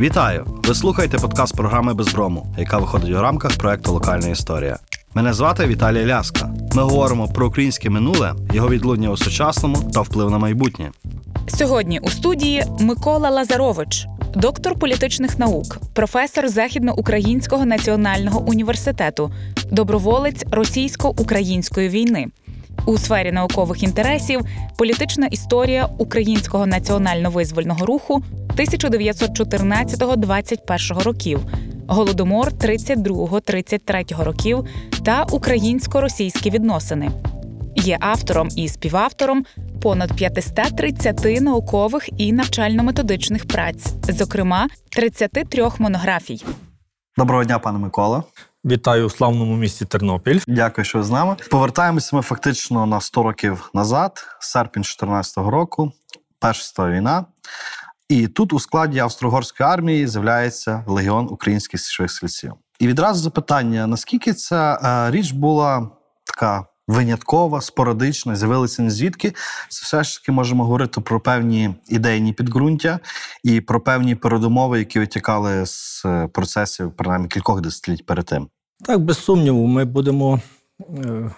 Вітаю! Ви слухаєте подкаст програми Безброму, яка виходить у рамках проекту Локальна історія. Мене звати Віталій Ляска. Ми говоримо про українське минуле, його відлуння у сучасному та вплив на майбутнє. Сьогодні у студії Микола Лазарович, доктор політичних наук, професор Західноукраїнського національного університету, доброволець російсько-української війни. У сфері наукових інтересів політична історія українського національно-визвольного руху 1914-21 років, голодомор 32-33 років та українсько-російські відносини. Є автором і співавтором понад 530 наукових і навчально-методичних праць, зокрема 33 монографій. Доброго дня, пане Микола. Вітаю у славному місті Тернопіль. Дякую, що ви з нами. Повертаємося ми фактично на 100 років назад, серпень 2014 року, Перша світова війна. І тут у складі Австро-Угорської армії з'являється легіон українських січових стрільців. І відразу запитання: наскільки ця е, річ була така виняткова, спорадична, з'явилася не звідки? Це все ж таки можемо говорити про певні ідейні підґрунтя і про певні передумови, які витікали з е, процесів, принаймні кількох десятиліть перед тим. Так, без сумніву, ми будемо е,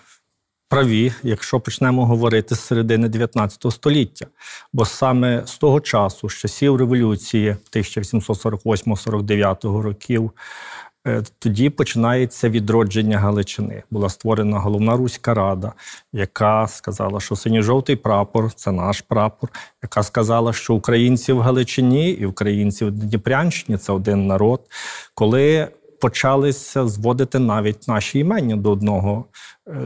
праві, якщо почнемо говорити з середини 19 століття. Бо саме з того часу, з часів революції 1748-49 років, е, тоді починається відродження Галичини. Була створена головна руська рада, яка сказала, що синьо-жовтий прапор це наш прапор, яка сказала, що українці в Галичині і українці в Дніпрянщині це один народ. Коли почалися зводити навіть наші імення до одного е,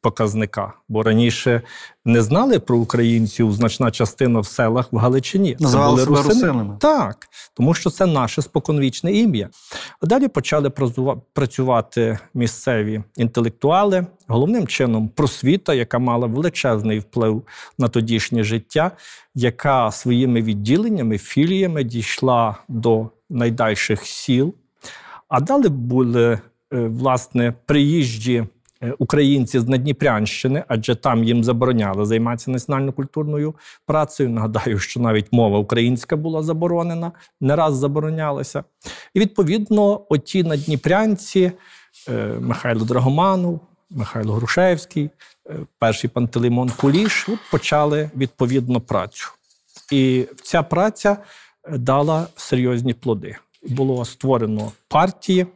показника. Бо раніше не знали про українців значна частина в селах в Галичині. Називали себе русини. русинами. Так, тому що це наше споконвічне ім'я. А далі почали працювати місцеві інтелектуали, головним чином просвіта, яка мала величезний вплив на тодішнє життя, яка своїми відділеннями, філіями дійшла до найдальших сіл. А далі були е, власне приїжджі е, українці з Надніпрянщини, адже там їм забороняли займатися національно-культурною працею. Нагадаю, що навіть мова українська була заборонена, не раз заборонялася. І відповідно, оті надніпрянці е, Михайло Драгоманов, Михайло Грушевський, перший Пантелеймон Куліш почали відповідно працю. І ця праця дала серйозні плоди. Було створено партії,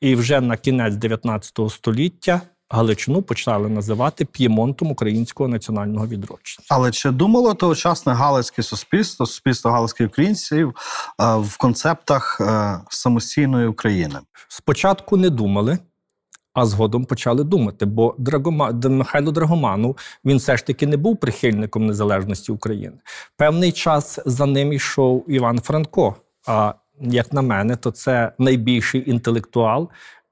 і вже на кінець 19 століття Галичину почали називати П'ємонтом українського національного відродження. Але чи думало тогочасне галицьке суспільство, суспільство галицьких українців е, в концептах е, самостійної України? Спочатку не думали, а згодом почали думати. Бо Драгома... Михайло Драгоманов він все ж таки не був прихильником незалежності України. Певний час за ним йшов Іван Франко. А як на мене, то це найбільший інтелектуал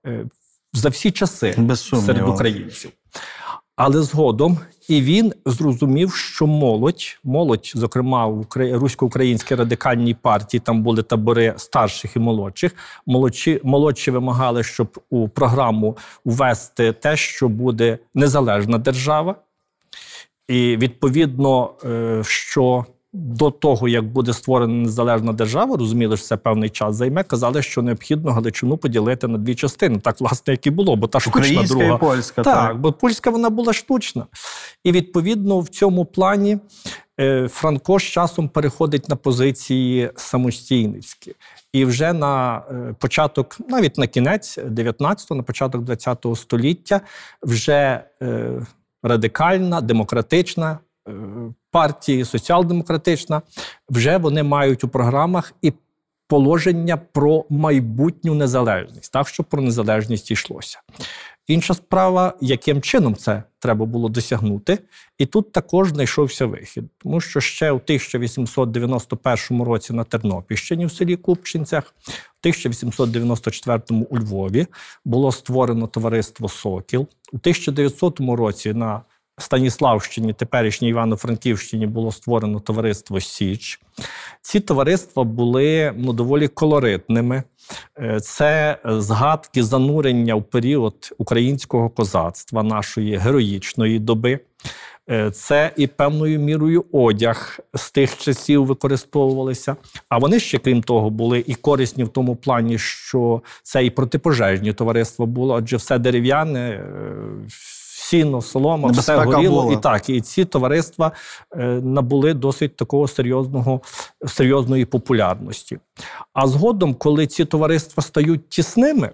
е, за всі часи Без серед українців. Але згодом і він зрозумів, що молодь, молодь, зокрема в русько-українській радикальній партії, там були табори старших і молодших. Молодші, молодші вимагали, щоб у програму ввести те, що буде незалежна держава. І відповідно, е, що до того, як буде створена незалежна держава, розуміли, що це певний час займе, казали, що необхідно Галичину поділити на дві частини. Так, власне, як і було, бо та штучна Українська друга. і польська. Так, бо польська вона була штучна. І відповідно в цьому плані е, Франко з часом переходить на позиції самостійницькі. І вже на е, початок, навіть на кінець 19-го, на початок 20-го століття, вже е, радикальна, демократична е, партія, соціал-демократична, вже вони мають у програмах і положення про майбутню незалежність, так щоб про незалежність йшлося. Інша справа, яким чином це треба було досягнути, і тут також знайшовся вихід, тому що ще у 1891 році на Тернопільщині в селі Купчинцях, в 1894 у Львові було створено товариство Сокіл. У 1900 році на Станіславщині, теперішній Івано-Франківщині, було створено товариство Січ. Ці товариства були ну, доволі колоритними. Е, Це згадки занурення в період українського козацтва, нашої героїчної доби. Е, Це і певною мірою одяг з тих часів використовувалися. А вони ще, крім того, були і корисні в тому плані, що це і протипожежні товариства було, адже все дерев'яне, е, сіно, солома, Небезпека все горіло. була. І так, і ці товариства е, набули досить такого серйозного, серйозної популярності. А згодом, коли ці товариства стають тісними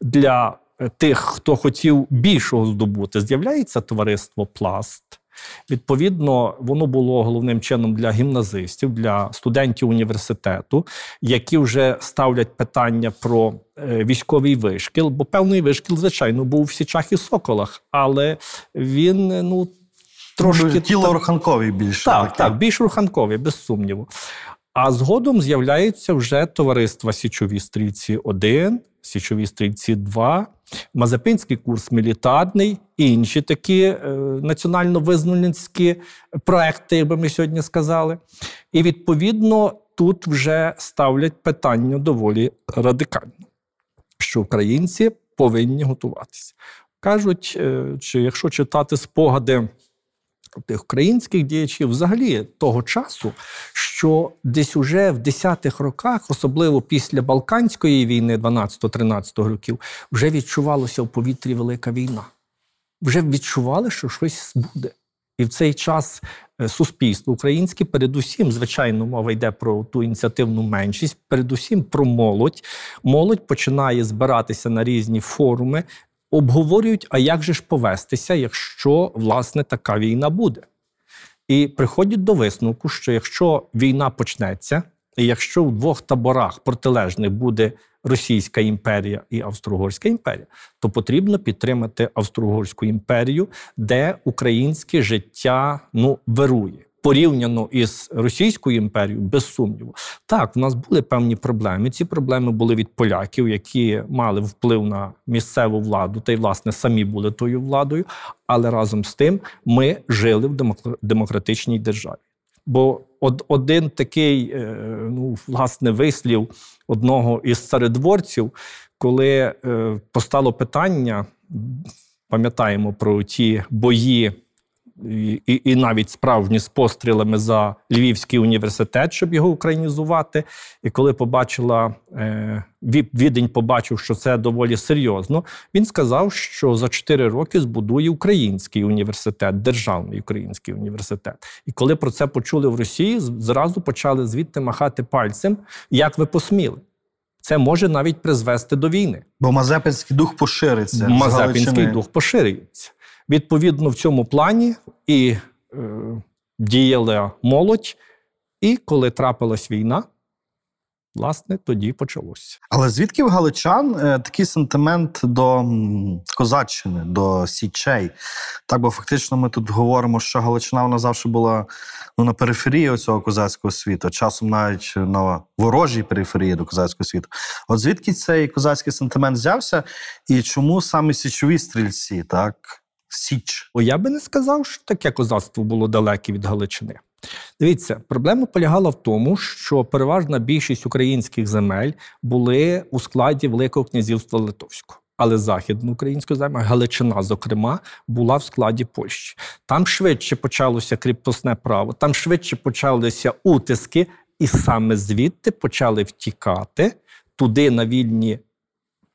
для е, тих, хто хотів більшого здобути, з'являється товариство Пласт. Відповідно, воно було головним чином для гімназистів, для студентів університету, які вже ставлять питання про е, військовий вишкіл, бо певний вишкіл, звичайно, був в Січах і Соколах, але він ну трошки тіло так- руханкові більше. так, таке. так, більш руханкові, без сумніву. А згодом з'являються вже товариства Січові стрільці 1, Січові стрільці 2, Мазепинський курс мілітарний, і інші такі е, національно-визнанницькі проекти, як би ми сьогодні сказали. І відповідно тут вже ставлять питання доволі радикально, що українці повинні готуватися. Кажуть, е, чи якщо читати спогади тих українських діячів, взагалі того часу, що десь уже в 10-х роках, особливо після Балканської війни 12-13 років, вже відчувалося в повітрі велика війна. Вже відчували, що щось буде. І в цей час е, суспільство українське, передусім, звичайно, мова йде про ту ініціативну меншість, передусім про молодь. Молодь починає збиратися на різні форуми, обговорюють, а як же ж повестися, якщо власне така війна буде. І приходять до висновку, що якщо війна почнеться, і якщо в двох таборах протилежних буде Російська імперія і Австро-Угорська імперія, то потрібно підтримати Австро-Угорську імперію, де українське життя ну вирує. Порівняно із Російською імперією, без сумніву. Так, в нас були певні проблеми. Ці проблеми були від поляків, які мали вплив на місцеву владу, та й власне самі були тою владою. Але разом з тим ми жили в демократичній державі. Бо од, один такий, е, ну, власне, вислів одного із царедворців, коли е, постало питання, пам'ятаємо про ті бої. І, і, навіть справжні з пострілами за Львівський університет, щоб його українізувати. І коли побачила е, Відень побачив, що це доволі серйозно, він сказав, що за 4 роки збудує український університет, державний український університет. І коли про це почули в Росії, зразу почали звідти махати пальцем, як ви посміли. Це може навіть призвести до війни. Бо Мазепинський дух пошириться. Мазепинський дух поширюється. Відповідно, в цьому плані і е, діяла молодь, і коли трапилась війна, власне, тоді почалося. Але звідки в галичан е, такий сентимент до козаччини, до січей? Так, бо фактично ми тут говоримо, що Галичина вона завжди була ну, на периферії цього козацького світу, часом навіть на ворожій периферії до козацького світу. От звідки цей козацький сентимент взявся, і чому саме січові стрільці, так? Січ. Бо я би не сказав, що таке козацтво було далеке від Галичини. Дивіться, проблема полягала в тому, що переважна більшість українських земель були у складі Великого князівства Литовського. Але західноукраїнська земля, Галичина, зокрема, була в складі Польщі. Там швидше почалося кріпосне право, там швидше почалися утиски, і саме звідти почали втікати туди на вільні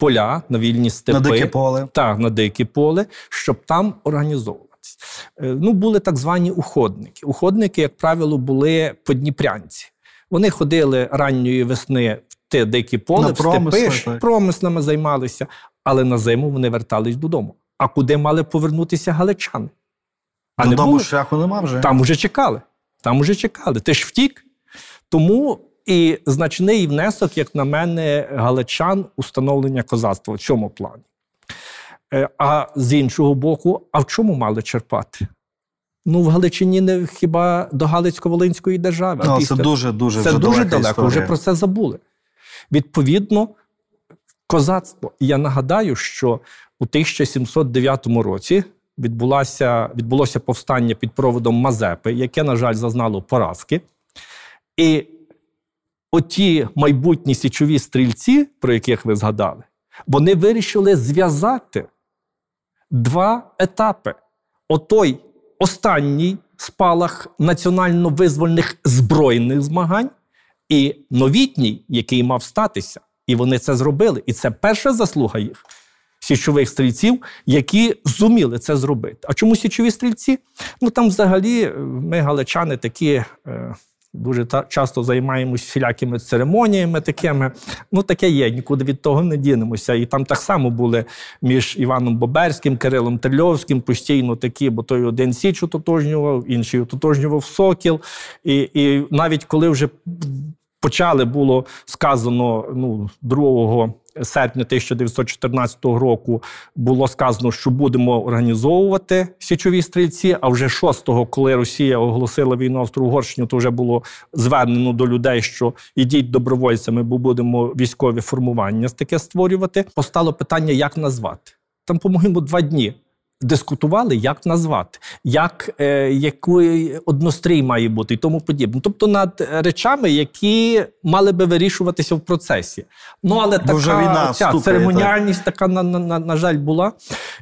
поля, на вільні степи. На дике поле. Так, на дике поле, щоб там організовуватися. Е, Ну, були так звані уходники. Уходники, як правило, були подніпрянці. Вони ходили ранньої весни в те дике поле, На в промисли, степи, так. промислами займалися, але на зиму вони вертались додому. А куди мали повернутися галичани? А Додому було. шляху нема вже. Там уже чекали. Там уже чекали. Ти ж втік. Тому і значний внесок, як на мене, галичан у становлення козацтва в цьому плані. Е, А з іншого боку, а в чому мали черпати? Ну, в Галичині не хіба до Галицько-Волинської держави. Ну, це дуже дуже це вже дуже далеко, вже про це забули. Відповідно, козацтво. І Я нагадаю, що у 1709 році відбулося, відбулося повстання під проводом Мазепи, яке, на жаль, зазнало поразки. І оті майбутні січові стрільці, про яких ви згадали, вони вирішили зв'язати два етапи. Отой останній спалах національно-визвольних збройних змагань, і новітній, який мав статися. І вони це зробили. І це перша заслуга їх. Січових стрільців, які зуміли це зробити. А чому січові стрільці? Ну там взагалі е, ми, галичани, такі е, дуже часто займаємось всілякими церемоніями такими. Ну, таке є, нікуди від того не дінемося. І там так само були між Іваном Боберським, Кирилом Трильовським постійно такі, бо той один Січ ототожнював, інший ототожнював Сокіл. І, і навіть коли вже почали було сказано ну, 2 серпня 1914 року було сказано, що будемо організовувати січові стрільці. А вже 6-го, коли Росія оголосила війну Австро-Угорщині, то вже було звернено до людей, що ідіть добровольцями, бо будемо військові формування таке створювати. Постало питання, як назвати. Там, по-моєму, два дні. Дискутували, як назвати, як е, який однострій має бути і тому подібне. Тобто над речами, які мали би вирішуватися в процесі. Ну але така війна ця вступає, церемоніальність така на, на, на, на жаль була.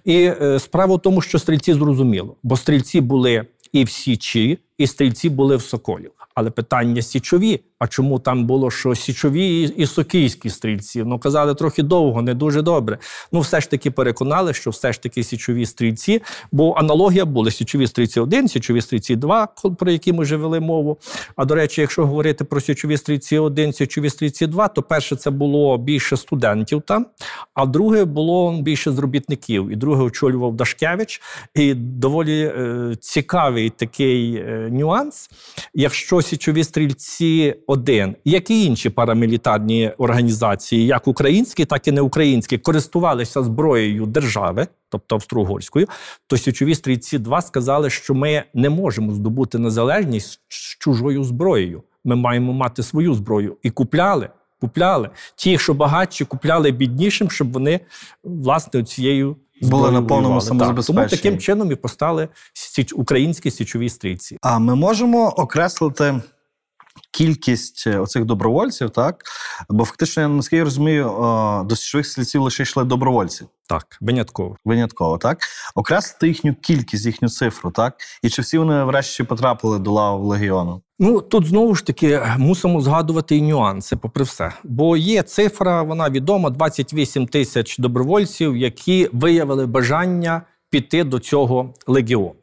І е, справа в тому, що стрільці зрозуміло, бо стрільці були і в Січі, і стрільці були в Соколів. Але питання січові. А чому там було що січові і, сокійські стрільці? Ну казали трохи довго, не дуже добре. Ну, все ж таки переконали, що все ж таки січові стрільці, бо аналогія була січові стрільці 1, січові стрільці 2, про які ми вже вели мову. А до речі, якщо говорити про січові стрільці 1, січові стрільці 2, то перше це було більше студентів там, а друге було більше з робітників. І друге очолював Дашкевич. І доволі е, цікавий такий е, нюанс. Якщо січові стрільці 1, як і інші парамілітарні організації, як українські, так і неукраїнські, користувалися зброєю держави, тобто австро-угорською, то січові стрільці 2 сказали, що ми не можемо здобути незалежність з чужою зброєю. Ми маємо мати свою зброю. І купляли. Купляли. Ті, що багатші, купляли біднішим, щоб вони власне цією Були на повному Так, Тому таким чином і постали січ- українські січові стрільці. А ми можемо окреслити кількість е, оцих добровольців, так? Бо фактично, я наскільки я розумію, е, до січових стрільців лише йшли добровольці. Так, винятково. Винятково, так? Окреслити їхню кількість, їхню цифру, так? І чи всі вони врешті потрапили до лав легіону? Ну тут знову ж таки мусимо згадувати і нюанси, попри все. Бо є цифра, вона відома: 28 тисяч добровольців, які виявили бажання піти до цього легіону.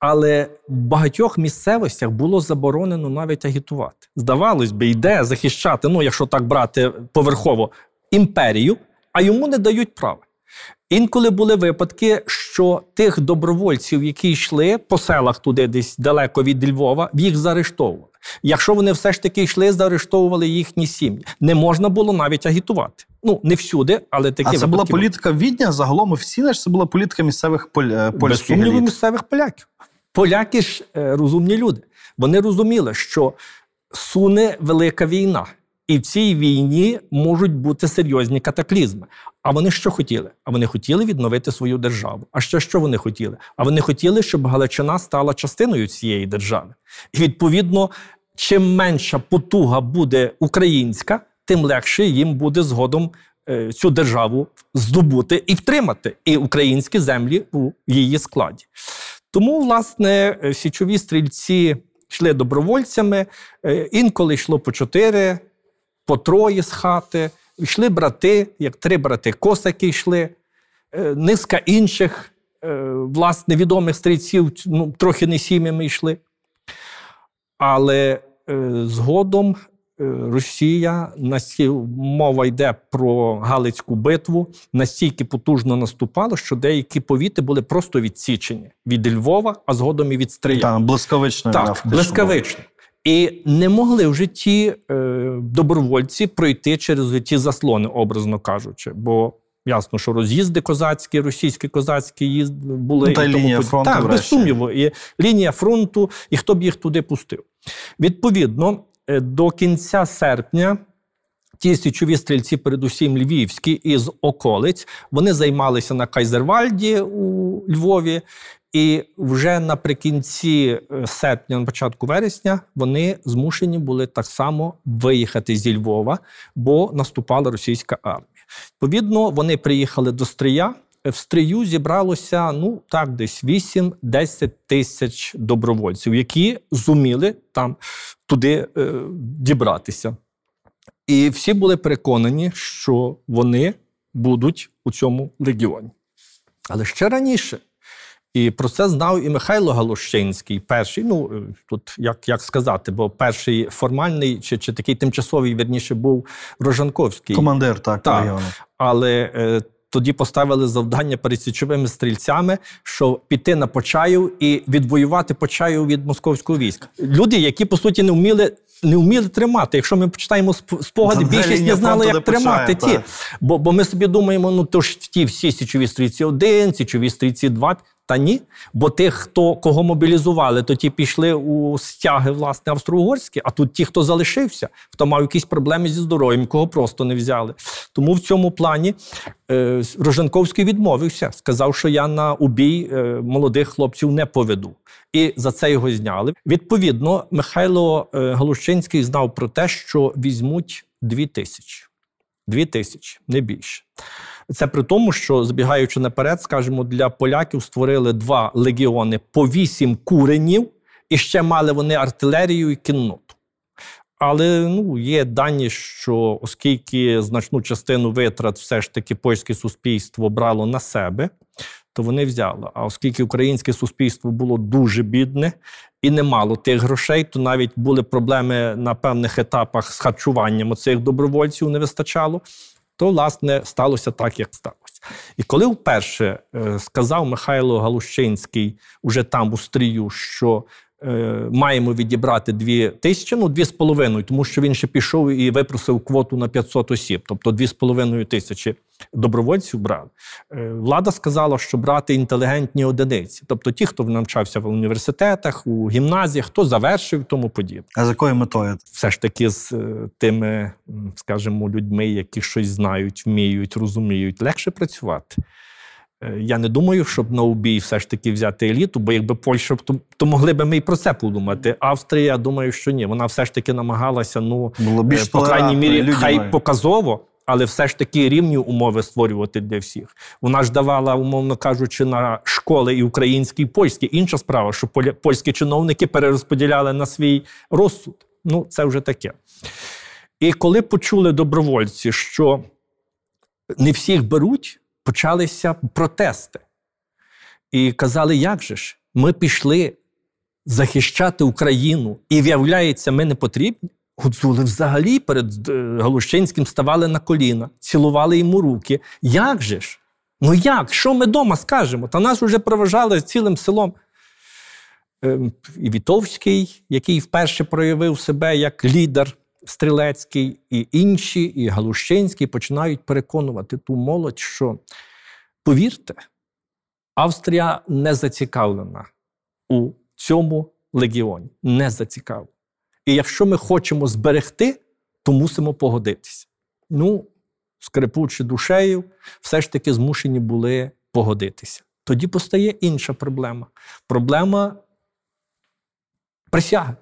Але в багатьох місцевостях було заборонено навіть агітувати. Здавалось би, йде захищати, ну якщо так брати поверхово, імперію, а йому не дають права. Інколи були випадки, що тих добровольців, які йшли по селах туди, десь далеко від Львова, їх заарештовували. Якщо вони все ж таки йшли, заарештовували їхні сім'ї. Не можна було навіть агітувати. Ну не всюди, але такі а це була були. політика Відня, загалом офіційна, ж це була політика місцевих поль... е, Без сумніву еліт? місцевих поляків. Поляки ж е, розумні люди. Вони розуміли, що суне велика війна, і в цій війні можуть бути серйозні катаклізми. А вони що хотіли? А вони хотіли відновити свою державу. А що, що вони хотіли? А вони хотіли, щоб Галичина стала частиною цієї держави. І відповідно, чим менша потуга буде українська, тим легше їм буде згодом е, цю державу здобути і втримати, і українські землі у її складі. Тому, власне, е, січові стрільці йшли добровольцями, е, інколи йшло по чотири, по троє з хати, йшли брати, як три брати косаки йшли, е, низка інших, власне, відомих стрільців, ну, трохи не сім'ями йшли. Але згодом Росія настільки мова йде про Галицьку битву, настільки потужно наступала, що деякі повіти були просто відсічені від Львова, а згодом і від Стрия. Там блискавично. Так, блискавично. І не могли в житті е, добровольці пройти через ті заслони, образно кажучи. Бо ясно, що роз'їзди козацькі, російські козацькі їзд були Ну, та і тому лінія фронту, Так, без сумніву. І лінія фронту, і хто б їх туди пустив. Відповідно, е, до кінця серпня. Ті січові стрільці, передусім львівські, із околиць, вони займалися на Кайзервальді у Львові, і вже наприкінці е, серпня, на початку вересня, вони змушені були так само виїхати зі Львова, бо наступала російська армія. Відповідно, вони приїхали до Стрия, в стрію зібралося ну так, десь 8-10 тисяч добровольців, які зуміли там туди е, дібратися. І всі були переконані, що вони будуть у цьому легіоні. Але ще раніше. І про це знав і Михайло Галущинський, перший. Ну е, тут як, як сказати, бо перший формальний чи, чи такий тимчасовий, вірніше, був Рожанковський. Командир, так, Так. Але е, тоді поставили завдання перед січовими стрільцями, що піти на Почаїв і відвоювати Почаїв від московського війська. Люди, які по суті не вміли. Не вміли тримати. Якщо ми почитаємо сп- спогади, Там, більшість не знали, як тримати почає, ті. Бо, бо ми собі думаємо, ну то ж ті всі січові стрільці 1, січові стрільці 2. Та ні. Бо тих, хто кого мобілізували, то ті пішли у стяги власне австро-угорські, а тут ті, хто залишився, хто мав якісь проблеми зі здоров'ям, кого просто не взяли. Тому в цьому плані е, Роженковський відмовився, сказав, що я на убій е, молодих хлопців не поведу. І за це його зняли. Відповідно, Михайло е, Галущинський знав про те, що візьмуть дві тисячі. Дві тисячі, не більше. Це при тому, що забігаючи наперед, скажімо, для поляків створили два легіони по вісім куренів, і ще мали вони артилерію і кінноту. Але ну, є дані, що оскільки значну частину витрат все ж таки польське суспільство брало на себе, то вони взяли. А оскільки українське суспільство було дуже бідне і не мало тих грошей, то навіть були проблеми на певних етапах з харчуванням цих добровольців не вистачало, то власне сталося так, як сталося. І коли вперше е, сказав Михайло Галущинський уже там у стрію, що маємо відібрати дві тисячі, ну дві з половиною, тому що він ще пішов і випросив квоту на 500 осіб, тобто дві з половиною тисячі добровольців брали. Е, влада сказала, що брати інтелігентні одиниці, тобто ті, хто навчався в університетах, у гімназіях, хто завершив, тому подібне А з якою метою? все ж таки з е, тими, скажімо, людьми, які щось знають, вміють, розуміють, легше працювати. Е, Я не думаю, щоб на убій все ж таки взяти еліту, бо якби Польща, то, то могли б ми і про це подумати. Австрія, я думаю, що ні. Вона все ж таки намагалася, ну, Було більш е, по крайній мірі, людяною. хай показово, але все ж таки рівні умови створювати для всіх. Вона ж давала, умовно кажучи, на школи і українські, і польські. Інша справа, що польські чиновники перерозподіляли на свій розсуд. Ну, це вже таке. І коли почули добровольці, що не всіх беруть, почалися протести. І казали, як же ж, ми пішли захищати Україну, і виявляється, ми не потрібні. Гуцули взагалі перед е, Галущинським ставали на коліна, цілували йому руки. Як же ж? Ну як? Що ми вдома скажемо? Та нас вже проважали цілим селом. Ем, І Вітовський, який вперше проявив себе як лідер стрілецький, і інші, і Галущинський починають переконувати ту молодь, що повірте, Австрія не зацікавлена у цьому легіоні. Не зацікавлена. І якщо ми хочемо зберегти, то мусимо погодитися. Ну, скрипучи душею, все ж таки змушені були погодитися. Тоді постає інша проблема. Проблема присяги.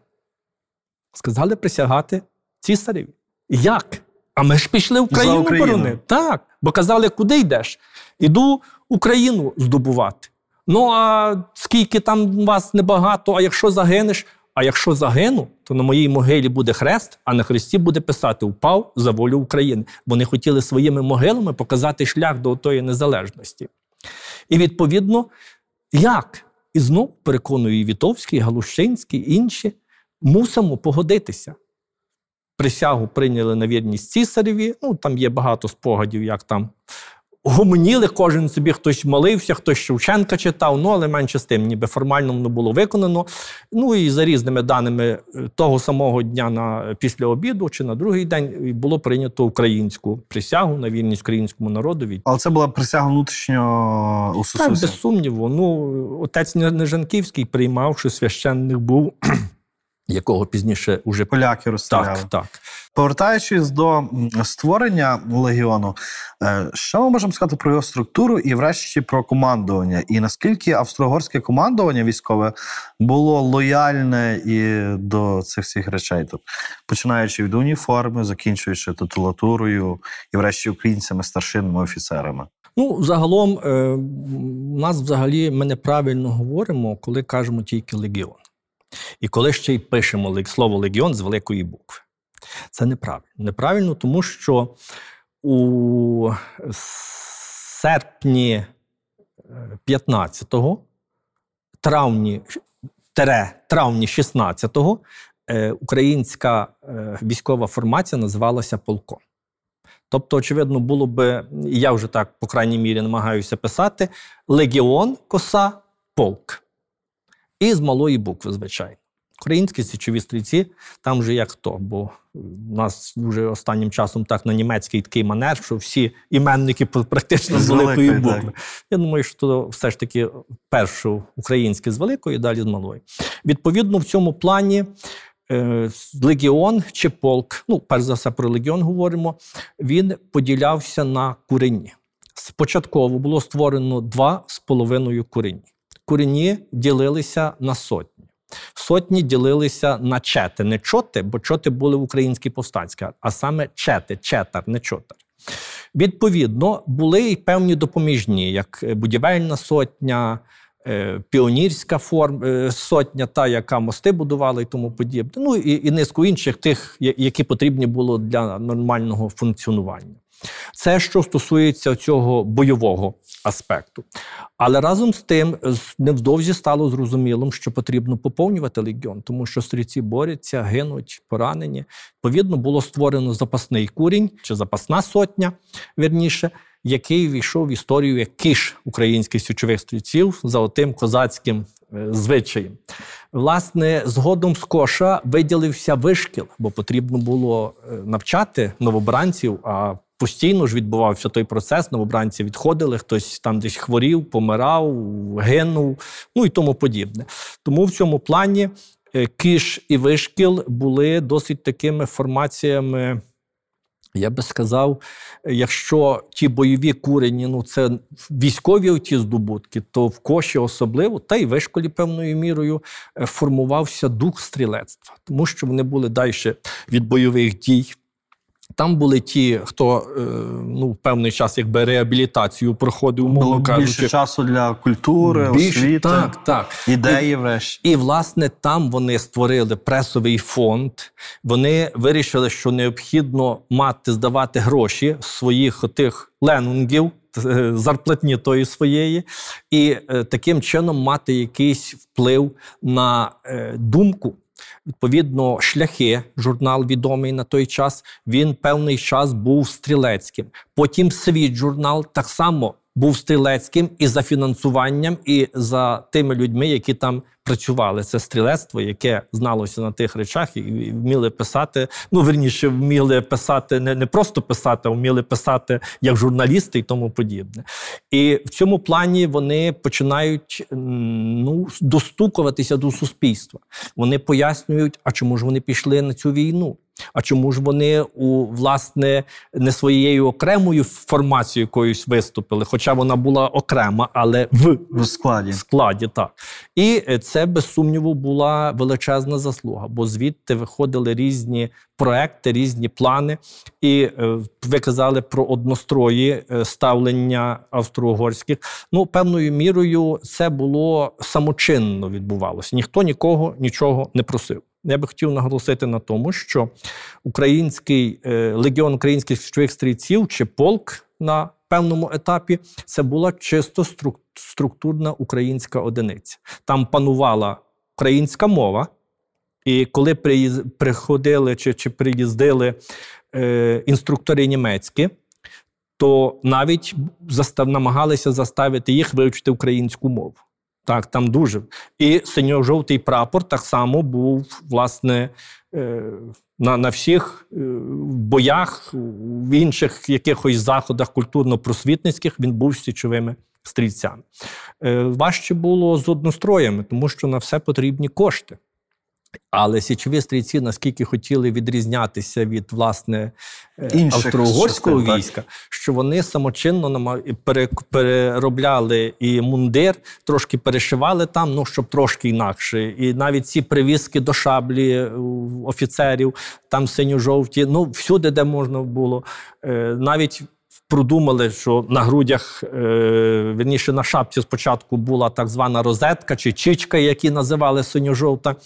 Сказали присягати цісареві. Як? А ми ж пішли Україну Україну. боронити. Так. Бо казали, куди йдеш? Іду Україну здобувати. Ну а скільки там вас небагато, а якщо загинеш? А якщо загину, то на моїй могилі буде хрест, а на хресті буде писати Упав за волю України. Вони хотіли своїми могилами показати шлях до тої незалежності. І відповідно, як? І знов переконую і Вітовський, і Галущинський, і інші, мусимо погодитися. Присягу прийняли на вірність цісареві. Ну, там є багато спогадів, як там гомоніли, кожен собі хтось молився, хтось Шевченка читав, ну але менше з тим, ніби формально воно було виконано. Ну і за різними даними е, того самого дня на після обіду чи на другий день було прийнято українську присягу на вірність українському народові. Але це була присяга внутрішньо у Так, без сумніву. Ну, отець Нежанківський приймав, що священник був, якого пізніше уже Поляки розстріляли. так, так. Повертаючись до створення легіону, е, що ми можемо сказати про його структуру і, врешті, про командування? І наскільки австро-угорське командування військове було лояльне і до цих всіх речей, тут починаючи від уніформи, закінчуючи титулатурою і, врешті, українцями, старшинами, офіцерами. Ну, загалом, е, у нас взагалі ми неправильно говоримо, коли кажемо тільки легіон. І коли ще й пишемо слово легіон з великої букви. Це неправильно. Неправильно, тому що у серпні 15-го, травні, тере, травні 16-го, е, українська е, військова формація називалася полком. Тобто, очевидно, було і я вже так, по крайній мірі, намагаюся писати: легіон, коса, полк. І з малої букви, звичайно. Українські січові стрільці, там вже як хто, бо в нас вже останнім часом так на німецький такий манер, що всі іменники практично з великої букви. Я думаю, що все ж таки першу українське з великої, далі з малої. Відповідно, в цьому плані е, легіон чи полк, ну, перш за все про легіон говоримо, він поділявся на курені. Спочатково було створено два з половиною курені. Курені ділилися на сотні. Сотні ділилися на чети, не чоти, бо чоти були в українській повстанській, а саме чети, четар, не чотар. Відповідно, були й певні допоміжні, як е, будівельна сотня, е, піонірська форм, е, сотня, та, яка мости будувала і тому подібне. Ну і, і низку інших тих, які потрібні було для нормального функціонування. Це що стосується цього бойового аспекту. Але разом з тим, невдовзі стало зрозумілим, що потрібно поповнювати легіон, тому що стрільці борються, гинуть, поранені. Відповідно, було створено запасний курінь чи запасна сотня, вірніше, який війшов в історію як кіш українських січових стрільців за отим козацьким е, звичаєм. Власне, згодом з коша виділився вишкіл, бо потрібно було е, навчати новобранців. А постійно ж відбувався той процес. Новобранці відходили, хтось там десь хворів, помирав, гинув, ну і тому подібне. Тому в цьому плані е, кіш і вишкіл були досить такими формаціями. Я би сказав, якщо ті бойові курені, ну це військові ті здобутки, то в коші особливо, та й вишколі певною мірою е, формувався дух стрілецтва, тому що вони були далі від бойових дій. Там були ті, хто е, ну, певний час якби реабілітацію проходив, Було більше часу для культури, Більше- освіти, так, так. ідеї врешті. І, власне, там вони створили пресовий фонд. Вони вирішили, що необхідно мати здавати гроші своїх отих ленунгів, е, зарплатні тої своєї, і е, таким чином мати якийсь вплив на думку. Відповідно, шляхи, журнал відомий на той час, він певний час був стрілецьким. Потім світ журнал так само був стрілецьким і за фінансуванням, і за тими людьми, які там працювали. Це стрілецтво, яке зналося на тих речах і вміли писати. Ну, верніше, вміли писати не, не просто писати, а вміли писати як журналісти і тому подібне. І в цьому плані вони починають ну, достукуватися до суспільства. Вони пояснюють, а чому ж вони пішли на цю війну? А чому ж вони у власне не своєю окремою формацією якоюсь виступили, хоча вона була окрема, але в В складі. складі так. І е, це без сумніву була величезна заслуга, бо звідти виходили різні проекти, різні плани. І е, ви казали про однострої е, ставлення австро-угорських. Ну, певною мірою це було самочинно відбувалося. Ніхто нікого нічого не просив. Я би хотів наголосити на тому, що український е, легіон українських стрільців чи полк на певному етапі це була чисто струк- структурна українська одиниця. Там панувала українська мова, і коли приходили чи, чи приїздили е, інструктори німецькі, то навіть застав, намагалися заставити їх вивчити українську мову. Так, там дуже. І синьо-жовтий прапор так само був, власне, на, на всіх е, боях, в інших якихось заходах культурно-просвітницьких він був січовими стрільцями. Е, важче було з одностроями, тому що на все потрібні кошти. Але січові стрільці, наскільки хотіли відрізнятися від власне е, Інших австро-угорського так. війська, що вони самочинно переробляли і мундир, трошки перешивали там, ну щоб трошки інакше. І навіть ці привіски до шаблі е, офіцерів, там синьо-жовті, ну всюди, де можна було. Е, Навіть продумали, що на грудях, е, верніше на шапці спочатку була так звана розетка чи чичка, які називали синьо-жовта.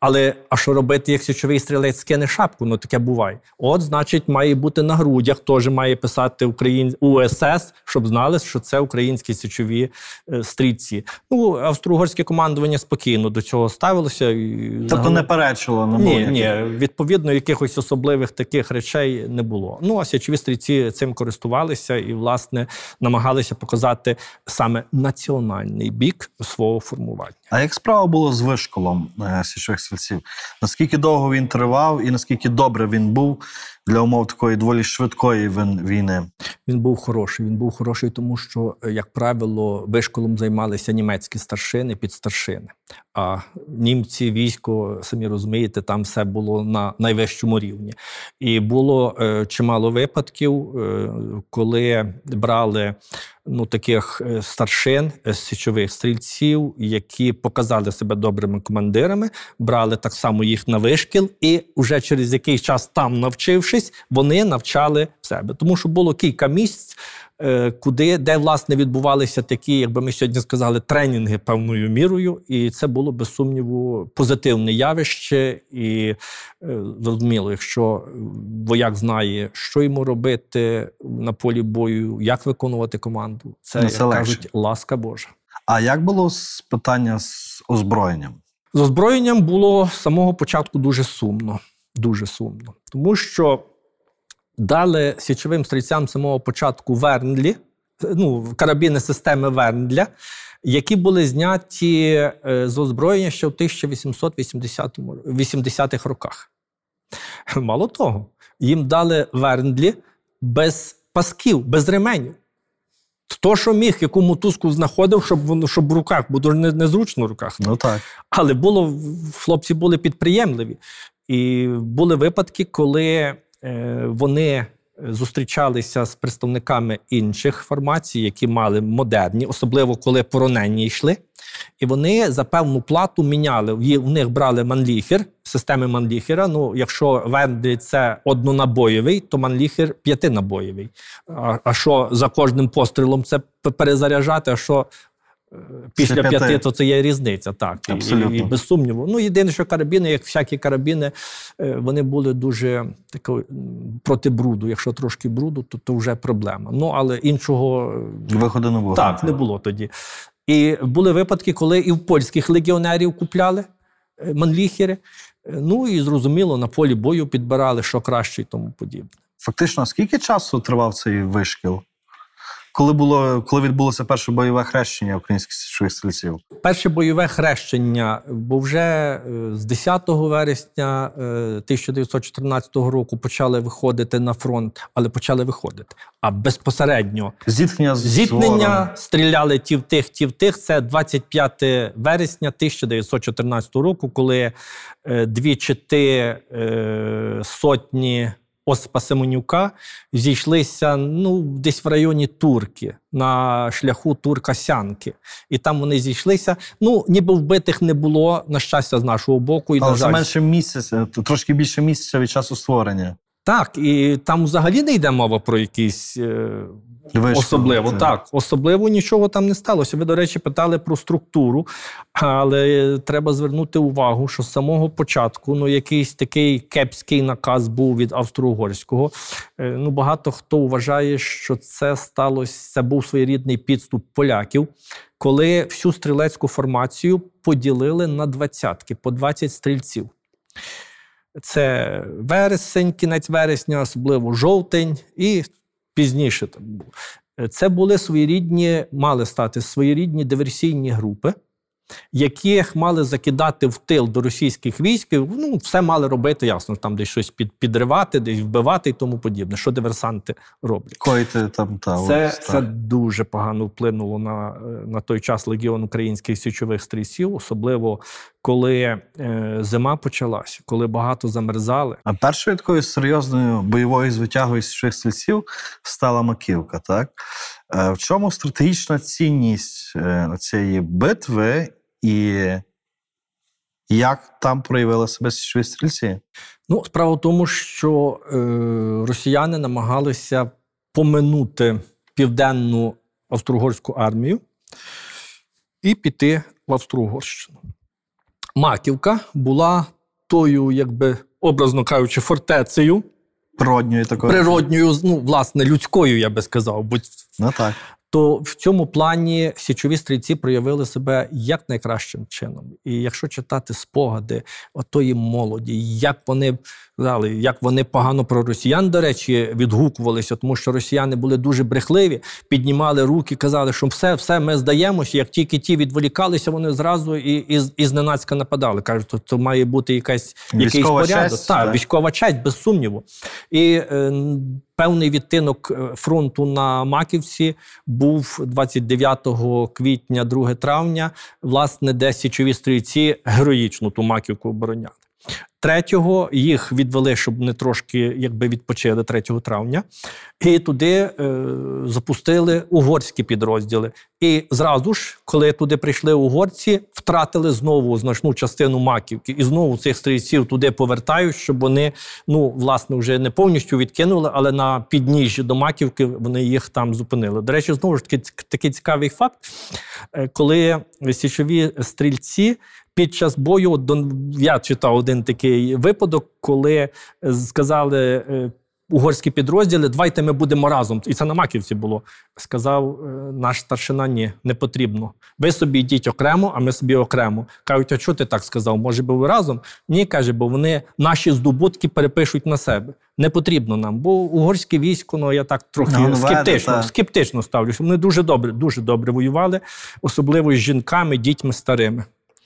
Але а що робити, як січовий стрілець скине шапку? Ну таке буває. От, значить, має бути на грудях, теж має писати Україн... УСС, щоб знали, що це українські січові е, стрільці. Ну, австро-угорське командування спокійно до цього ставилося. І Тобто не перечило, було. ні, ні, відповідно, якихось особливих таких речей не було. Ну, а січові стрільці цим користувалися і, власне, намагалися показати саме національний бік свого формування. А як справа було з вишколом е, січових стрільців? Наскільки довго він тривав і наскільки добре він був для умов такої доволі швидкої війни? Він був хороший. Він був хороший, тому що, е, як правило, вишколом займалися німецькі старшини, підстаршини. А німці, військо, самі розумієте, там все було на найвищому рівні. І було е, чимало випадків, е, коли брали ну, таких е, старшин, е, січових стрільців, які показали себе добрими командирами, брали так само їх на вишкіл, і вже через якийсь час там навчившись, вони навчали себе. Тому що було кілька місць, куди, де власне відбувалися такі, якби ми сьогодні сказали, тренінги певною мірою, і це було без сумніву позитивне явище. І е, зрозуміло, якщо вояк знає, що йому робити на полі бою, як виконувати команду, це, як це легше. кажуть, ласка Божа. А як було з питання з озброєнням? З озброєнням було з самого початку дуже сумно. Дуже сумно. Тому що дали січовим стрільцям самого початку Вернлі, ну, карабіни системи Вернля, які були зняті е, з озброєння ще в 1880-х роках. Мало того, їм дали Верндлі без пасків, без ременів. Хто що міг, яку мотузку знаходив, щоб воно щоб в руках, бо дуже незручно в руках. Ну так. Але було хлопці були підприємливі. І були випадки, коли вони зустрічалися з представниками інших формацій, які мали модерні, особливо коли поранені йшли. І вони за певну плату міняли. У них брали манліхер, системи манліхера. Ну, якщо Вендель це однонабойовий, то манліхер п'ятинабойовий. А, що за кожним пострілом це перезаряджати, а що е, після п'яти. п'яти, то це є різниця. Так, Абсолютно. І, і без сумніву. Ну, єдине, що карабіни, як всякі карабіни, е, вони були дуже такою м, проти бруду. Якщо трошки бруду, то, то вже проблема. Ну, але іншого е, Виходу не було. так, не було тоді. І були випадки, коли і в польських легіонерів купляли е, манліхери. Ну і зрозуміло, на полі бою підбирали, що краще і тому подібне. Фактично, скільки часу тривав цей вишкіл? Коли було, коли відбулося перше бойове хрещення українських січових стрільців? Перше бойове хрещення, бо вже е, з 10 вересня е, 1914 року почали виходити на фронт, але почали виходити. А безпосередньо Зіткнення зіткнення стріляли ті в тих, ті в тих. Це 25 вересня 1914 року, коли е, дві чити е, сотні. Оспа Семенюка зійшлися ну, десь в районі Турки, на шляху Турка-Сянки. І там вони зійшлися. Ну, ніби вбитих не було, на щастя, з нашого боку. І, Але на жаль, менше місяця, трошки більше місяця від часу створення. Так, і там взагалі не йде мова про якісь е, особливо. це. Так, особливо нічого там не сталося. Ви, до речі, питали про структуру, але треба звернути увагу, що з самого початку ну, якийсь такий кепський наказ був від австро-угорського. Е, Ну, багато хто вважає, що це сталося, це був своєрідний підступ поляків, коли всю стрілецьку формацію поділили на двадцятки, по 20 стрільців. Це вересень, кінець вересня, особливо жовтень, і пізніше там був. Це були своєрідні, мали стати своєрідні диверсійні групи, яких мали закидати в тил до російських військ. Ну, все мали робити, ясно, там десь щось під, підривати, десь вбивати і тому подібне, що диверсанти роблять. Коїти там та Це, ось, це дуже погано вплинуло на, е, на той час легіон українських січових стрільців, особливо коли е, зима почалася, коли багато замерзали. А першою такою серйозною бойовою звитягою січових стрільців стала Маківка. Так Е, в чому стратегічна цінність е, цієї битви і як там проявили себе січові стрільці? Ну, справа в тому, що е, росіяни намагалися поминути південну австро-угорську армію і піти в Австро-Угорщину. Маківка була тою, якби образно кажучи, фортецею, Природньою такою. природньою, ну, власне, людською, я би сказав. Будь... Ну так. То в цьому плані січові стрільці проявили себе як найкращим чином. І якщо читати спогади отої молоді, як вони казали, як вони погано про росіян, до речі, відгукувалися, тому що росіяни були дуже брехливі, піднімали руки, казали, що все, все, ми здаємося. Як тільки ті відволікалися, вони зразу і, і, і зненацька нападали. Кажуть, то, то має бути якась якийсь порядок. честь, так, так. військова честь, без сумніву. І е, певний відтинок е, фронту на Маківці був 29 квітня, 2 травня, власне, де січові стрільці героїчно ту маківку обороняли. Третього їх відвели, щоб не трошки якби відпочили 3 травня, і туди е, запустили угорські підрозділи. І зразу ж, коли туди прийшли угорці, втратили знову значну частину маківки, і знову цих стрільців туди повертають, щоб вони ну власне вже не повністю відкинули, але на підніжжі до маківки вони їх там зупинили. До речі, знову ж таки такий цікавий факт, е, коли січові стрільці. Під час бою я читав один такий випадок, коли е, сказали е, угорські підрозділи, давайте ми будемо разом. І це на Маківці було. Сказав е, наш старшина: ні, не потрібно. Ви собі йдіть окремо, а ми собі окремо. Кажуть, а чого ти так сказав? Може би ви разом? Ні, каже, бо вони наші здобутки перепишуть на себе. Не потрібно нам, бо угорське військо, ну я так трохи Ну, скептично, та. скептично ставлюся. Вони дуже добре, дуже добре воювали, особливо з жінками, дітьми старими.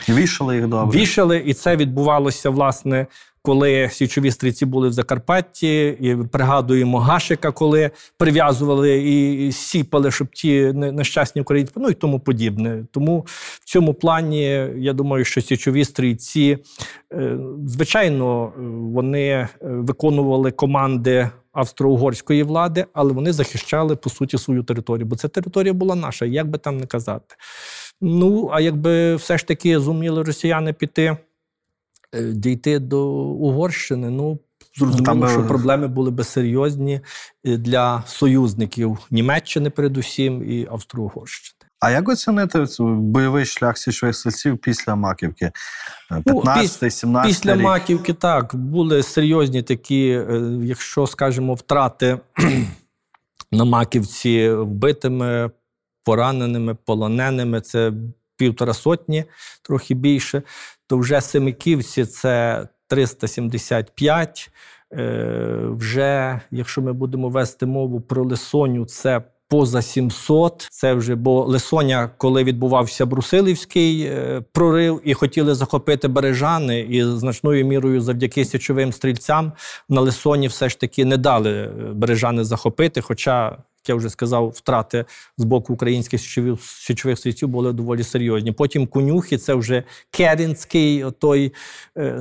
Вішали їх добре. Вішали, і це відбувалося власне. Коли січові стрільці були в Закарпатті, і пригадуємо Гашика, коли прив'язували і сіпали, щоб ті не- нещасні українці, ну і тому подібне. Тому в цьому плані я думаю, що січові стрільці, е, звичайно, вони е, виконували команди австро-угорської влади, але вони захищали по суті свою територію, бо ця територія була наша, як би там не казати. Ну, а якби все ж таки зуміли росіяни піти, е, дійти до Угорщини, ну. Зрозуміло, що проблеми були би серйозні е, для союзників Німеччини, передусім, і Австро-Угорщини. А як оцінити бойовий шлях січових стрільців після Маківки? Е, Ну, 15 17 Після рік. Маківки так були серйозні такі, е, якщо скажімо, втрати на Маківці вбитими, пораненими, полоненими. Це півтора сотні, трохи більше. То вже Семиківці це 375. Е, Вже, якщо ми будемо вести мову про Лисоню, це поза 700. Це вже бо Лисоня, коли відбувався Брусилівський е, прорив, і хотіли захопити бережани, і значною мірою завдяки січовим стрільцям на Лисоні все ж таки не дали е, бережани захопити. Хоча, як я вже сказав, втрати з боку українських січових, січових стрільців були доволі серйозні. Потім конюхи, це вже Керінський, той е,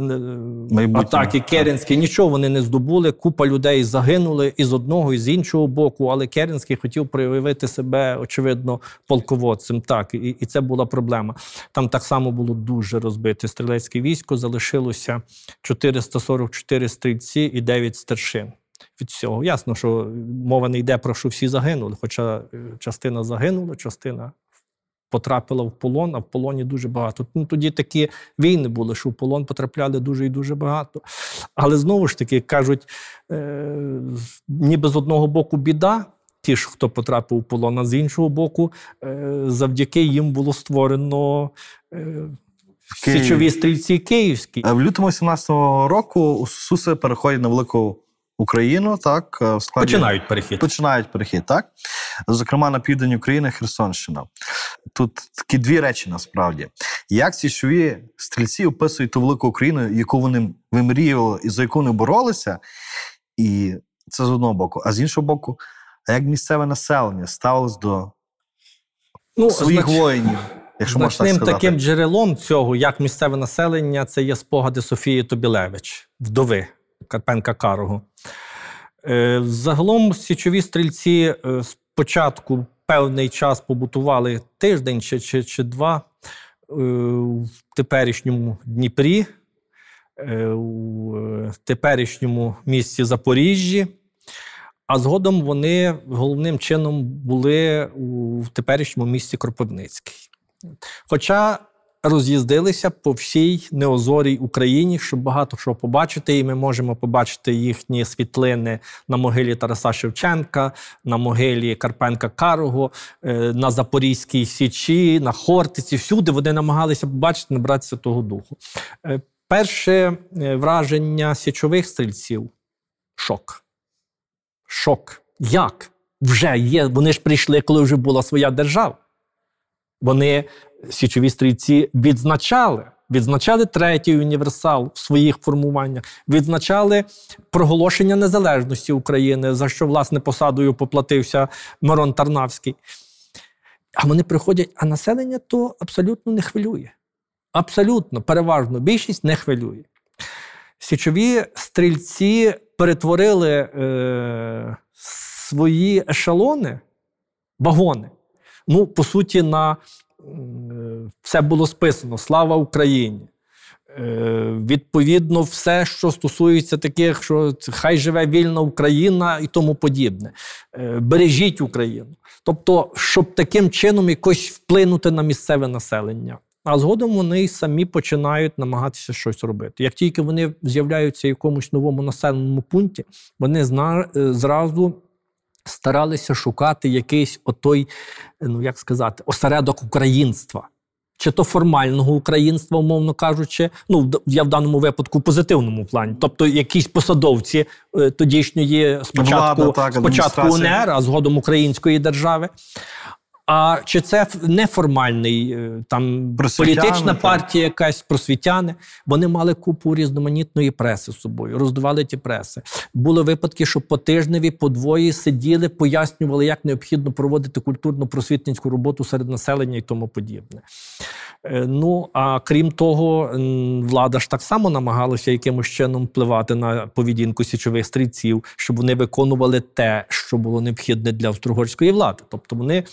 атаки Керенський. Нічого вони не здобули. Купа людей загинули і з одного, і з іншого боку. Але Керенський хотів проявити себе, очевидно, полководцем. Так, і, і це була проблема. Там так само було дуже розбите стрілецьке військо. Залишилося 444 стрільці і 9 старшин. Від всього ясно, що мова не йде про що всі загинули. Хоча е, частина загинула, частина потрапила в полон, а в полоні дуже багато. Ну, тоді такі війни були, що в полон потрапляли дуже і дуже багато. Але знову ж таки кажуть, е, ніби з одного боку біда. Ті ж, хто потрапив у полон, а з іншого боку, е, завдяки їм було створено е, Київ. січові стрільці київські. В лютому 17-го року Суси переходять на велику Україну, так е, в складі Починають перехід. починають перехід, так зокрема на південь України, Херсонщина. Тут такі дві речі насправді. Як січові стрільці описують ту велику Україну, яку вони вимріювали і за яку вони боролися, і це з одного боку. А з іншого боку, як місцеве населення ставилось до Ну, своїх знач- воїнів, якщо можна так сказати. таким джерелом цього, як місцеве населення, це є спогади Софії Тобілевич, вдови Карпенка Карого. Е, Загалом січові стрільці е, спочатку певний час побутували тиждень чи, чи, чи два е, в теперішньому Дніпрі, е, е, теперішньому місті Запоріжжі. А згодом вони головним чином були у теперішньому місті Кропивницький. Хоча роз'їздилися по всій неозорій Україні, щоб багато що побачити, і ми можемо побачити їхні світлини на могилі Тараса Шевченка, на могилі Карпенка Карого, е, на Запорізькій Січі, на Хортиці. Всюди вони намагалися побачити, набратися того духу. Е, Перше е, враження січових стрільців шок. Шок. Як? Вже є. Вони ж прийшли, коли вже була своя держава. Вони, січові стрільці, відзначали. Відзначали третій універсал в своїх формуваннях, відзначали проголошення незалежності України, за що, власне, посадою поплатився Мирон Тарнавський. А вони приходять, а населення то абсолютно не хвилює. Абсолютно, переважно, більшість не хвилює. Січові стрільці перетворили е, свої ешелони, вагони. Ну, по суті, на все було списано. Слава Україні. Е, відповідно, все, що стосується таких, що хай живе вільна Україна і тому подібне. Е, бережіть Україну. Тобто, щоб таким чином якось вплинути на місцеве населення. А згодом вони самі починають намагатися щось робити. Як тільки вони з'являються в якомусь новому населеному пункті, вони е, зразу старалися шукати якийсь отой, ну як сказати, осередок українства. Чи то формального українства, умовно кажучи, ну я в даному випадку в позитивному плані. Тобто якісь посадовці е, тодішньої спочатку, Влада, так, спочатку. УНР, а згодом української держави. А чи це неформальний е, там політична партія, якась просвітяни? Вони мали купу різноманітної преси з собою, роздавали ті преси. Були випадки, що по тижневі, по двоє сиділи, пояснювали, як необхідно проводити культурно-просвітницьку роботу серед населення і тому подібне. Е, Ну а крім того, влада ж так само намагалася якимось чином впливати на поведінку січових стрільців, щоб вони виконували те, що було необхідне для австро-угорської влади. Тобто вони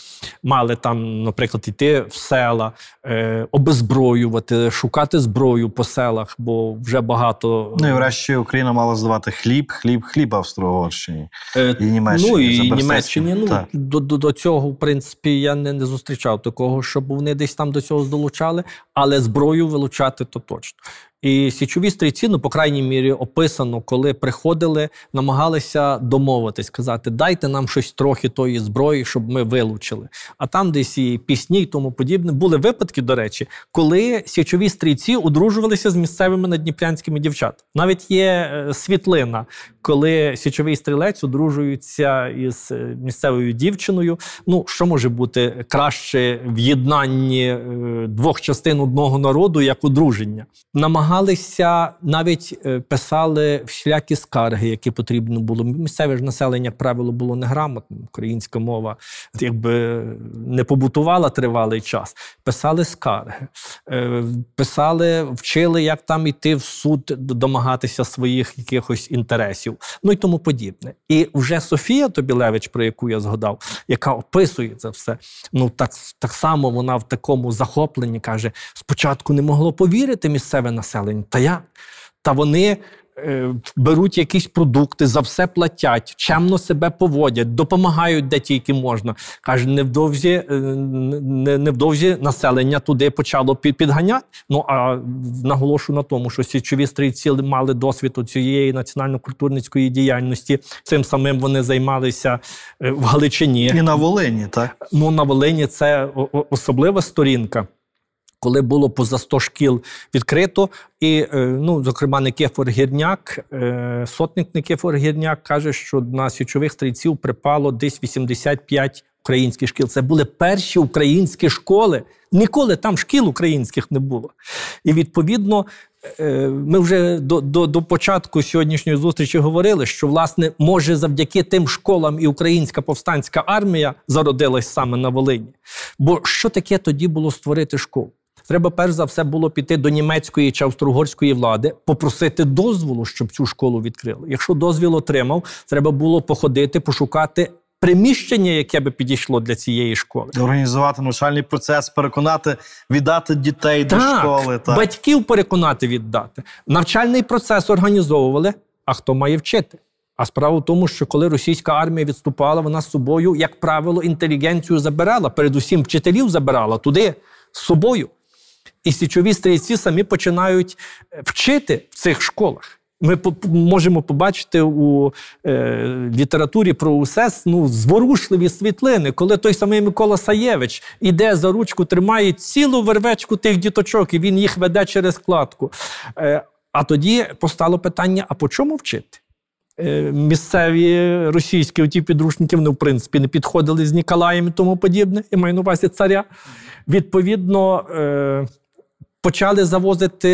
мали там, наприклад, йти в села, е, обезброювати, шукати зброю по селах, бо вже багато Ну і врешті Україна мала здавати хліб, хліб, хліб Австро-Угорщині. Е, І Німеччині. Ну і Німеччині. Ну Так. до, до, до цього, в принципі, я не, не зустрічав такого, щоб вони десь там до цього долучали, але зброю вилучати то точно. І січові стрійці, ну, по крайній мірі, описано, коли приходили, намагалися домовитись, сказати, дайте нам щось трохи тої зброї, щоб ми вилучили. А там десь і пісні і тому подібне. Були випадки, до речі, коли січові стрійці одружувалися з місцевими надніпрянськими дівчатами. Навіть є е, світлина, коли січовий стрілець одружується із е, місцевою дівчиною. Ну, що може бути краще в єднанні е, двох частин одного народу, як одруження? Намагалися навіть е, писали всілякі скарги, які потрібно було. Місцеве ж населення, як правило, було неграмотним. Українська мова якби не побутувала тривалий час. Писали скарги, писали, вчили, як там іти в суд, домагатися своїх якихось інтересів, ну і тому подібне. І вже Софія Тобілевич, про яку я згадав, яка описує це все, ну так, так само вона в такому захопленні каже: спочатку не могло повірити місцеве населення. Та я. Та вони. Е, Беруть якісь продукти, за все платять, чемно себе поводять, допомагають де тільки можна. Каже, невдовзі, е, невдовзі населення туди почало підганяти. Ну а наголошу на тому, що січові стрільці мали досвід у цієї національно-культурницької діяльності. Цим самим вони займалися е, в Галичині. І на Волині, так? Ну, на Волині це особлива сторінка. Коли було поза 100 шкіл відкрито, і е, ну, зокрема, Никифор Гірняк, е, сотник Никифор Гірняк каже, що на січових стрільців припало десь 85 українських шкіл. Це були перші українські школи. Ніколи там шкіл українських не було. І відповідно, е, ми вже до, до, до початку сьогоднішньої зустрічі говорили, що власне може завдяки тим школам і українська повстанська армія зародилась саме на Волині. Бо що таке тоді було створити школу? Треба перш за все було піти до німецької чи австро-угорської влади, попросити дозволу, щоб цю школу відкрили. Якщо дозвіл отримав, треба було походити, пошукати приміщення, яке би підійшло для цієї школи. Організувати навчальний процес, переконати, віддати дітей до школи. Так. батьків переконати віддати. Навчальний процес організовували. А хто має вчити? А справа в тому, що коли російська армія відступала, вона з собою, як правило, інтелігенцію забирала, передусім вчителів забирала туди з собою. І січові стрільці самі починають е, вчити в цих школах. Ми можемо побачити у е, літературі про УСЕС ну, зворушливі світлини, коли той самий Микола Саєвич іде за ручку, тримає цілу вервечку тих діточок, і він їх веде через кладку. Е, а тоді постало питання: а по чому вчити? Е, Місцеві російські оті підручники, вони, в принципі, не підходили з Ніколаєм і тому подібне, і маю на увазі царя. Відповідно, е, почали завозити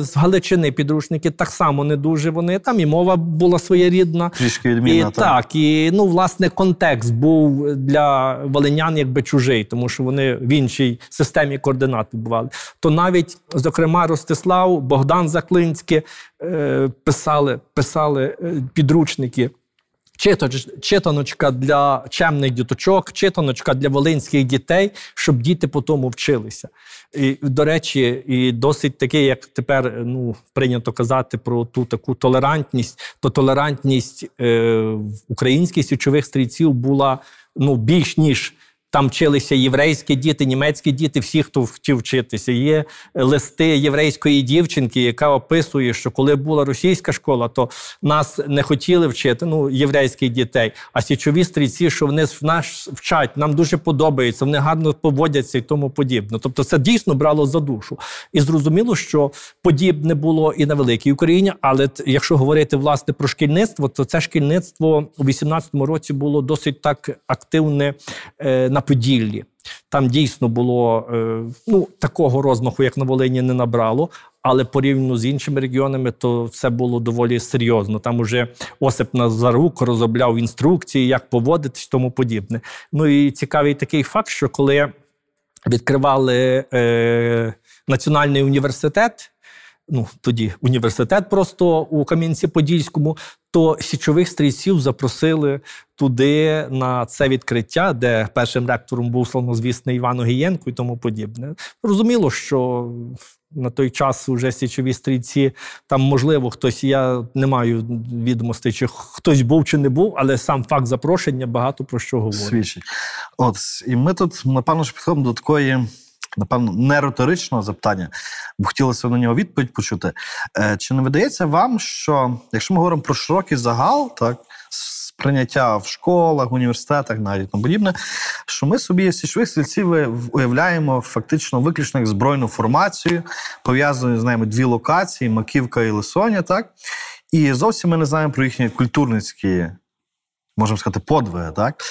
з Галичини підручники. Так само не дуже вони. Там і мова була своєрідна. Трішки І відмінна. так, і ну, власне, контекст був для волинян якби чужий, тому що вони в іншій системі координат відбували. То навіть, зокрема, Ростислав, Богдан Заклинський е, писали, писали е, підручники. Читаночка для чемних діточок, читаночка для волинських дітей, щоб діти по тому вчилися. І, до речі, і досить таке, як тепер ну, прийнято казати про ту таку толерантність, то толерантність е, українських січових стрільців була ну, більш ніж. Там вчилися єврейські діти, німецькі діти, всі, хто хотів вчитися. Є листи єврейської дівчинки, яка описує, що коли була російська школа, то нас не хотіли вчити, ну, єврейських дітей. А січові стрільці, що вони в нас вчать, нам дуже подобається, вони гарно поводяться і тому подібне. Тобто, це дійсно брало за душу. І зрозуміло, що подібне було і на великій Україні. Але якщо говорити власне про шкільництво, то це шкільництво у 18-му році було досить так активне е, на Поділлі. Там дійсно було е, ну, такого розмаху, як на Волині, не набрало. Але порівняно з іншими регіонами, то це було доволі серйозно. Там уже Осип Назарук розробляв інструкції, як поводитись, тому подібне. Ну і цікавий такий факт, що коли відкривали е, національний університет. Ну, тоді університет просто у Кам'янці-Подільському, то січових стрільців запросили туди на це відкриття, де першим ректором був славнозвісний Іван Огієнко і тому подібне. Розуміло, що на той час вже січові стрільці, там, можливо, хтось, я не маю відомостей, чи хтось був чи не був, але сам факт запрошення багато про що говорить. свідчить. От і ми тут, напевно, ж підходимо до такої, напевно, не риторичного запитання, бо хотілося на нього відповідь почути. Е, чи не видається вам, що якщо ми говоримо про широкий загал, так сприйняття в школах, університетах, навіть тому подібне, що ми собі січових стрільців уявляємо фактично виключно як збройну формацію, пов'язану з ними дві локації Маківка і Лисоня, так? І зовсім ми не знаємо про їхні культурницькі можемо сказати, подвиги, так?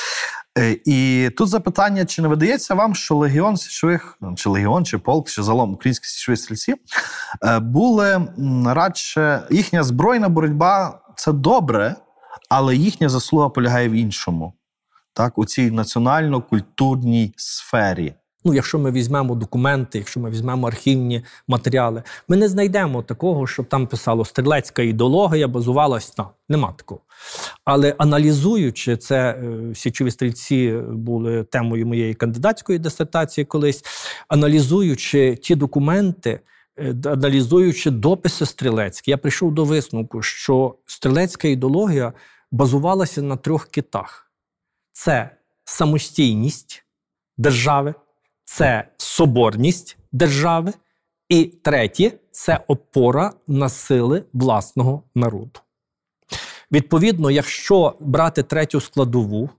Е, І тут запитання: чи не видається вам, що легіон січових, ну, чи легіон, чи полк, чи залом українські січові стрільці е, були радше їхня збройна боротьба це добре, але їхня заслуга полягає в іншому, так, у цій національно-культурній сфері. Ну, якщо ми візьмемо документи, якщо ми візьмемо архівні матеріали, ми не знайдемо такого, щоб там писало стрілецька ідеологія базувалась на. Нема такого. Але аналізуючи це, е, січові стрільці були темою моєї кандидатської дисертації колись, аналізуючи ті документи, е, аналізуючи дописи стрілецькі, я прийшов до висновку, що стрілецька ідеологія базувалася на трьох китах: це самостійність держави, це соборність держави, і третє це опора на сили власного народу. Відповідно, якщо брати третю складову,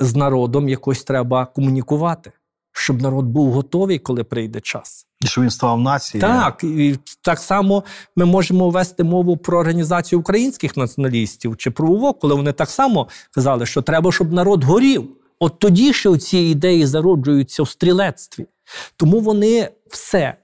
з народом якось треба комунікувати, щоб народ був готовий, коли прийде час. І що він ставав нацією. Так, і так само ми можемо вести мову про організацію українських націоналістів чи про УВО, коли вони так само казали, що треба, щоб народ горів. От тоді ще ці ідеї зароджуються в стрілецтві. Тому вони все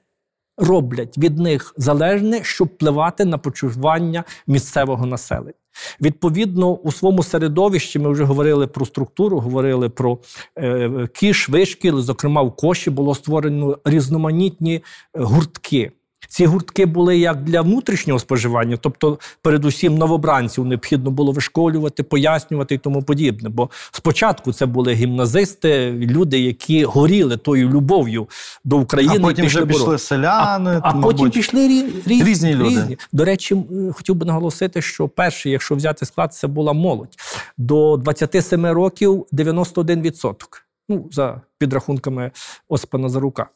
роблять від них залежне, щоб впливати на почування місцевого населення. Відповідно, у своєму середовищі ми вже говорили про структуру, говорили про е, кіш, вишкіл. Зокрема, в коші було створено різноманітні е, гуртки. Ці гуртки були як для внутрішнього споживання, тобто, передусім, новобранців необхідно було вишколювати, пояснювати і тому подібне. Бо спочатку це були гімназисти, люди, які горіли тою любов'ю до України. А потім і вже боротися. пішли селяни. А мабуть. потім пішли рі, різні, Різні люди. До речі, хотів би наголосити, що перший, якщо взяти склад, це була молодь. До 27 років 91%. Ну, за підрахунками Осипа Назарука.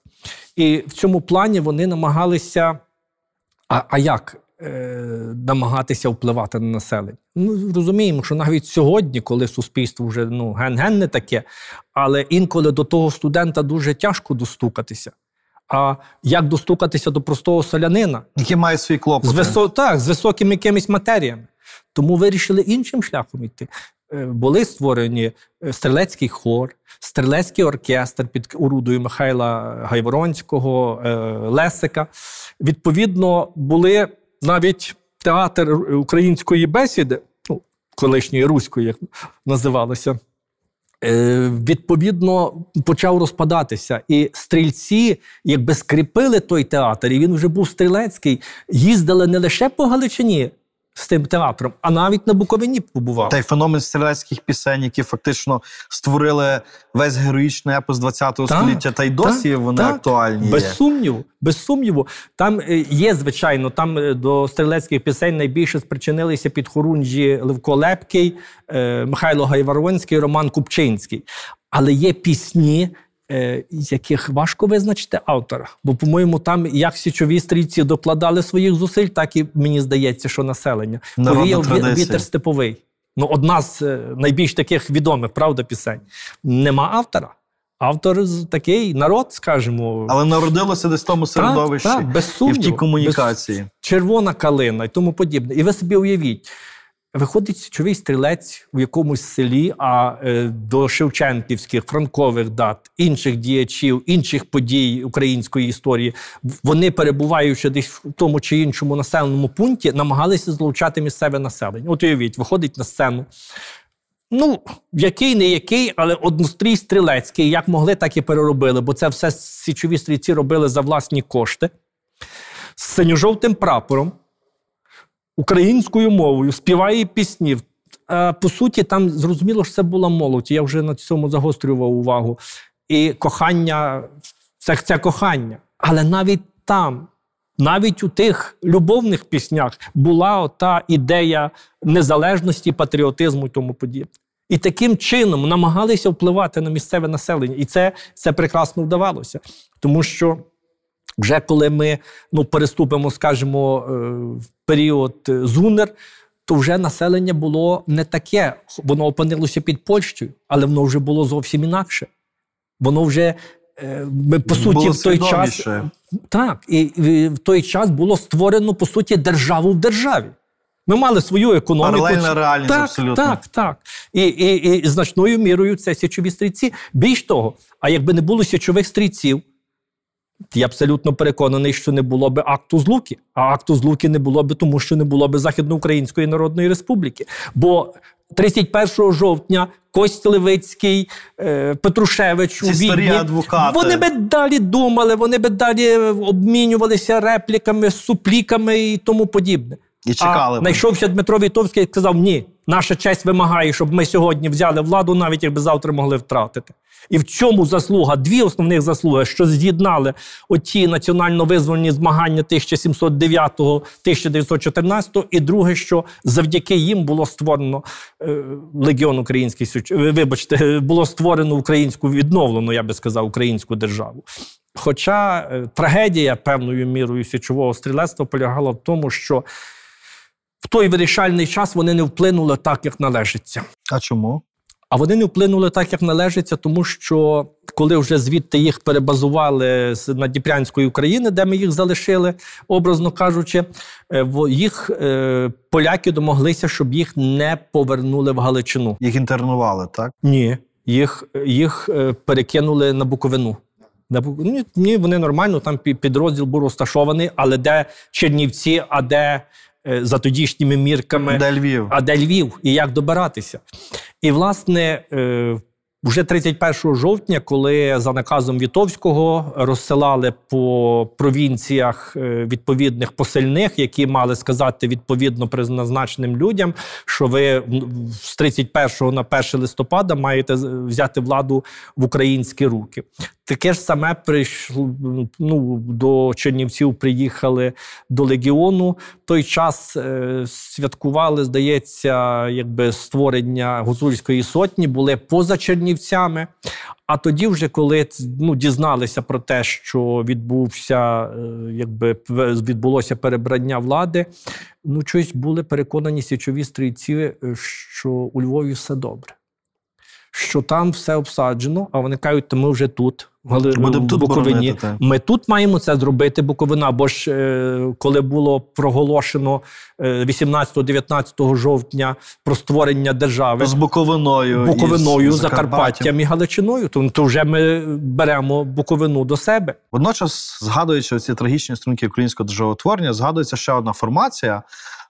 І в цьому плані вони намагалися. А, а як е, намагатися впливати на населення? Ну, розуміємо, що навіть сьогодні, коли суспільство вже ну, ген-ген не таке, але інколи до того студента дуже тяжко достукатися. А як достукатися до простого селянина? Які мають свої клопоти. З, висо... так, з високими якимись матеріями. Тому вирішили іншим шляхом йти. Е, Були створені е, стрілецький хор, стрілецький оркестр під орудою Михайла Гайворонського, е, Лесика. Відповідно, були навіть театр української бесіди, ну, колишньої руської, як називалося. Відповідно, почав розпадатися. І стрільці, якби скріпили той театр, і він вже був стрілецький, їздили не лише по Галичині з тим театром, а навіть на Буковині побували. Та й феномен стрілецьких пісень, які фактично створили весь героїчний епос ХХ Так, століття, та й досі так, вони так. актуальні. є. Без сумніву, без сумніву. Там е, є, звичайно, там е, до стрілецьких пісень найбільше спричинилися підхорунжі Левко Лепкий, е, Михайло Гайваронський, Роман Купчинський. Але є пісні, яких важко визначити автора. Бо, по-моєму, там як січові стрільці докладали своїх зусиль, так і мені здається, що населення. Повіяв вітер степовий. Ну, одна з е, найбільш таких відомих, правда, пісень. Нема автора. Автор такий народ, скажімо. Але народилося десь в тому середовищі Так, так, без і в тій комунікації. без- червона калина і тому подібне. І ви собі уявіть, виходить січовий стрілець у якомусь селі, а е, до Шевченківських, франкових дат, інших діячів, інших подій української історії, вони, перебуваючи десь в тому чи іншому населеному пункті, намагалися злучати місцеве населення. От уявіть, виходить на сцену. Ну, який не який, але однострій стрілецький, як могли, так і переробили, бо це все січові стрільці робили за власні кошти. З синьо-жовтим прапором, українською мовою, співає пісні. Е, По суті, там зрозуміло, що це була молодь. Я вже на цьому загострював увагу. І кохання це, це кохання. Але навіть там, навіть у тих любовних піснях була та ідея незалежності, патріотизму і тому подібне. І таким чином намагалися впливати на місцеве населення. І це, це прекрасно вдавалося. Тому що вже коли ми ну, переступимо, скажімо, е, в період е, Зунер, то вже населення було не таке. Воно опинилося під Польщею, але воно вже було зовсім інакше. Воно вже, е, ми, по суті, Було в той час. Так, і в- в той час було створено, по суті, державу в державі. Ми мали свою економіку. Паралельна реальність, так, абсолютно. Так, так. І, і, і значною мірою це січові стрільці. Більш того, а якби не було січових стрільців, я абсолютно переконаний, що не було би акту злуки. А акту злуки не було би, тому що не було би Західноукраїнської Народної Республіки. Бо 31 жовтня Кость Левицький, е, Петрушевич у Відні, адвокати. вони би далі думали, вони би далі обмінювалися репліками, супліками і тому подібне. І чекали А б. знайшовся Дмитро Вітовський і сказав: ні, наша честь вимагає, щоб ми сьогодні взяли владу, навіть якби завтра могли втратити. І в чому заслуга? Дві основних заслуги, що з'єднали оті національно-визвольні змагання 1709-1914, і друге, що завдяки їм було створено е, легіон український е, Вибачте, було створено українську відновлену, я би сказав, українську державу. Хоча е, трагедія певною мірою січового стрілецтва полягала в тому, що в той вирішальний час вони не вплинули так, як належиться. А чому? А вони не вплинули так, як належиться, тому що коли вже звідти їх перебазували з Надніпрянської України, де ми їх залишили, образно кажучи, е, їх е, поляки домоглися, щоб їх не повернули в Галичину. Їх інтернували, так? Ні, їх, їх е, перекинули на Буковину. На Бу- ні, вони нормально, там підрозділ був розташований, але де Чернівці, а де за тодішніми мірками. Де Львів? А де Львів і як добиратися? І, власне, е, Вже 31 жовтня, коли за наказом Вітовського розсилали по провінціях е, відповідних посильних, які мали сказати відповідно призначеним людям, що ви з 31 на 1 листопада маєте взяти владу в українські руки. Таке ж саме прийшло ну, до Чернівців. Приїхали до легіону. Той час е, святкували, здається, якби створення гуцульської сотні, були поза Чернівцями. А тоді, вже коли ну, дізналися про те, що відбувся, е, якби відбулося перебрання влади, ну щось були переконані січові стрільці, е, що у Львові все добре. Що там все обсаджено, а вони кажуть, то ми вже тут, в тут Буковині. боронити. Ми тут маємо це зробити, Буковина. Бо ж е, коли було проголошено е, 18-19 жовтня про створення держави З Буковиною. Буковиною, і з Закарпаттям і Галичиною, то, то вже ми беремо Буковину до себе. Водночас, згадуючи ці трагічні сторінки українського державотворення, згадується ще одна формація,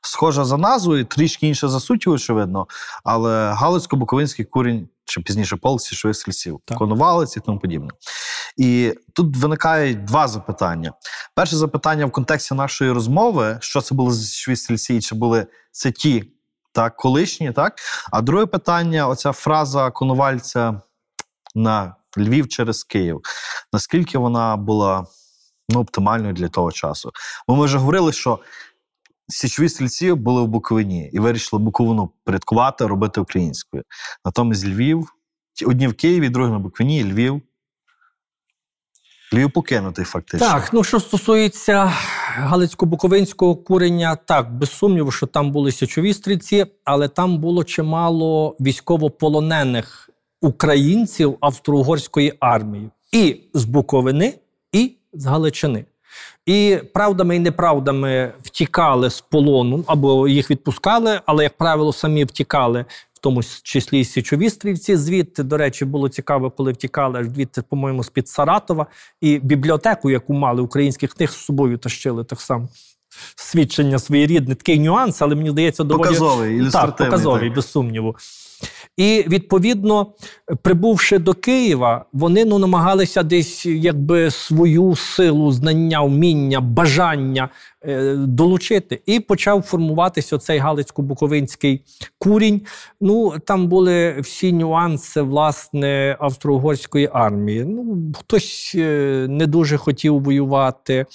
схожа за назвою, трішки інша за суттю, очевидно, але Галицько-Буковинський курінь, чи пізніше січових стрільців, Так. конувалець і тому подібне. І тут виникають два запитання. Перше запитання в контексті нашої розмови: що це були за січові стрільці, і чи були це ті так, колишні, так? А друге питання: оця фраза конувальця на Львів через Київ. Наскільки вона була ну, оптимальною для того часу? Бо ми вже говорили, що січові стрільці були в Буковині і вирішили Буковину порядкувати, робити українською. Натомість Львів, одні в Києві, другі на Буковині, і Львів. Львів покинутий фактично. Так, ну що стосується Галицько-Буковинського курення, так, без сумніву, що там були січові стрільці, але там було чимало військовополонених українців австро-угорської армії і з Буковини, і з Галичини. І правдами і неправдами втікали з полону або їх відпускали, але, як правило, самі втікали, в тому числі і січові стрільці. Звідти, до речі, було цікаво, коли втікали аж звідти, по-моєму, з-під Саратова. І бібліотеку, яку мали українських книг, з собою тащили так само. Свідчення своєрідне, такий нюанс, але мені здається, доволі Показовий, так, показовий, так. без сумніву. І відповідно, прибувши до Києва, вони ну, намагалися десь якби свою силу, знання, вміння, бажання е, долучити. І почав формуватися цей Галицько-Буковинський курінь. Ну там були всі нюанси власне австро-угорської армії. Ну хтось е, не дуже хотів воювати,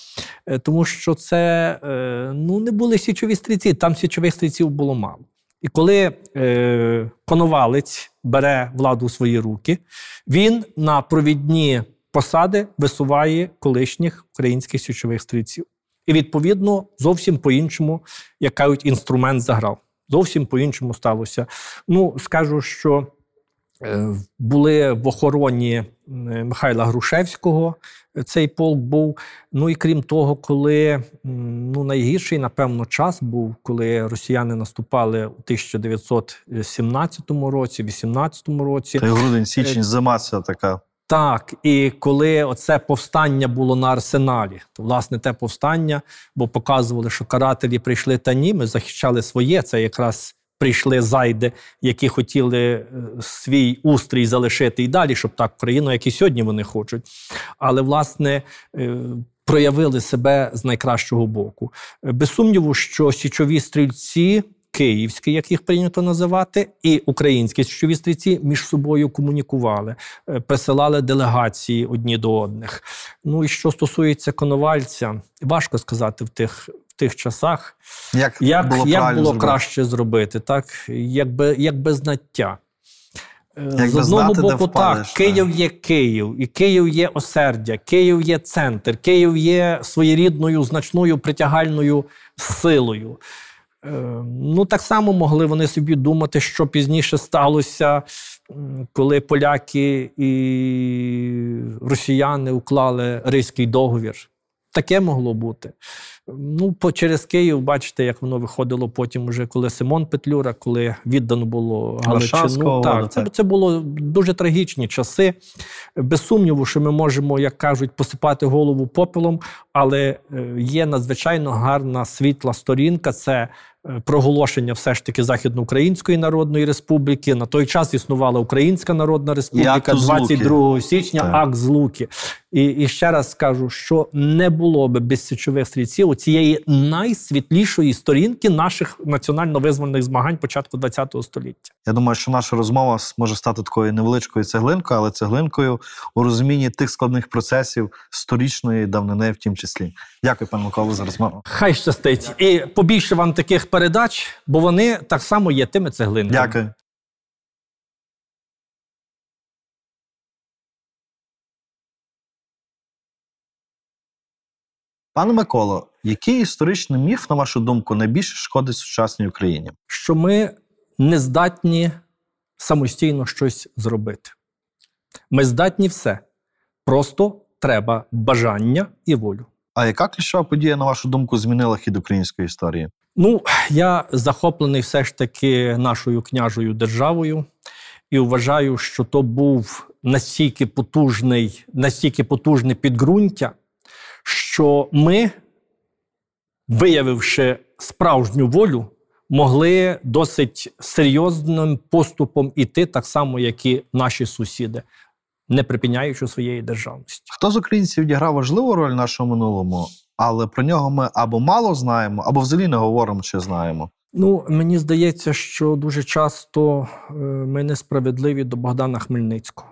е, тому що це е, ну не були січові стрільці. Там січових стрільців було мало. І коли е, коновалець бере владу у свої руки, він на провідні посади висуває колишніх українських січових стрільців. І відповідно зовсім по-іншому, як кажуть, інструмент заграв. Зовсім по-іншому сталося. Ну, скажу, що були в охороні е, Михайла Грушевського. е, Цей полк був. Ну і крім того, коли ну, найгірший, напевно, час був, коли росіяни наступали у 1917 році, 18 році. Та й грудень, січень, зима це така. Так, і коли оце повстання було на арсеналі, то власне те повстання, бо показували, що карателі прийшли та ні, ми захищали своє. Це якраз прийшли зайди, які хотіли е, свій устрій залишити і далі, щоб так країну, як і сьогодні вони хочуть. Але власне. е, Проявили себе з найкращого боку. Е, Без сумніву, що січові стрільці, київські, як їх прийнято називати, і українські стрільці між собою комунікували, е, присилали делегації одні до одних. Ну і що стосується коновальця, важко сказати в тих, в тих часах, Як, як було, як було зробити? краще зробити, так? Як, би, як без знаття. Е, Як З одного боку, впадеш, так, Київ є Київ, і Київ є осердя, Київ є центр, Київ є своєрідною значною притягальною силою. Е, Ну, так само могли вони собі думати, що пізніше сталося, коли поляки і росіяни уклали Ризький договір. Таке могло бути. Ну, по через Київ, бачите, як воно виходило потім, уже коли Симон Петлюра, коли віддано було Галичину. Так, це, це було дуже трагічні часи. Без сумніву, що ми можемо, як кажуть, посипати голову попелом, але е, є надзвичайно гарна світла сторінка. Це проголошення все ж таки Західноукраїнської Народної Республіки. На той час існувала Українська Народна Республіка акт Злуки. 22 січня, Так. акт Злуки. І, і ще раз скажу, що не було би без січових стрільців у цієї найсвітлішої сторінки наших національно-визвольних змагань початку ХХ століття. Я думаю, що наша розмова може стати такою невеличкою цеглинкою, але цеглинкою у розумінні тих складних процесів сторічної давнини, в тім числі. Дякую, пане Миколо, за розмову. Хай щастить. І побільше вам таких передач, бо вони так само є тими цеглинками. Дякую. Пане Миколо, який історичний міф, на вашу думку, найбільше шкодить сучасній Україні? що ми не здатні самостійно щось зробити. Ми здатні все. Просто треба бажання і волю. А яка ключова подія, на вашу думку, змінила хід української історії? Ну, я захоплений все ж таки нашою княжою державою і вважаю, що то був настільки потужний, настільки потужне підґрунтя, що ми, виявивши справжню волю, могли досить серйозним поступом іти, так само, як і наші сусіди, не припиняючи своєї державності. Хто з українців відіграв важливу роль в нашому минулому, але про нього ми або мало знаємо, або взагалі не говоримо чи знаємо. Ну, мені здається, що дуже часто е, ми несправедливі до Богдана Хмельницького.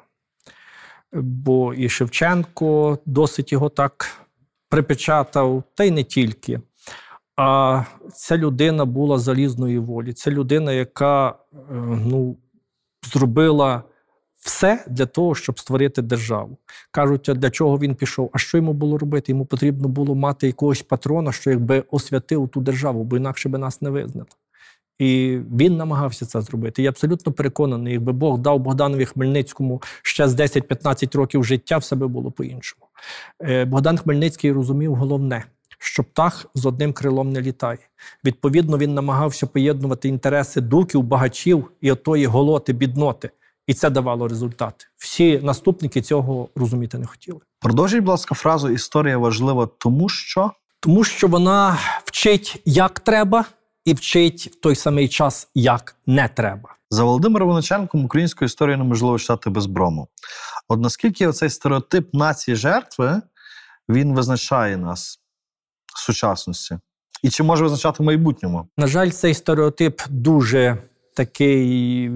Бо і Шевченко досить його так припечатав, та й не тільки. А ця людина була залізної волі. Це людина, яка е, ну, зробила все для того, щоб створити державу. Кажуть, а для чого він пішов? А що йому було робити? Йому потрібно було мати якогось патрона, що якби освятив ту державу, бо інакше би нас не визнали. І він намагався це зробити. Я абсолютно переконаний, якби Бог дав Богданові Хмельницькому ще з 10-15 років життя, все би було по-іншому. Е, Богдан Хмельницький розумів головне, що птах з одним крилом не літає. Відповідно, він намагався поєднувати інтереси дуків, багачів і отої голоти, бідноти. І це давало результат. Всі наступники цього розуміти не хотіли. Продовжіть, будь ласка, фразу Історія важлива, тому що Тому що вона вчить, як треба, і вчить в той самий час, як не треба. за Володимиром Вониченком українську історію неможливо читати без брому. От наскільки оцей стереотип нації жертви він визначає нас в сучасності? І чи може визначати в майбутньому? На жаль, цей стереотип дуже такий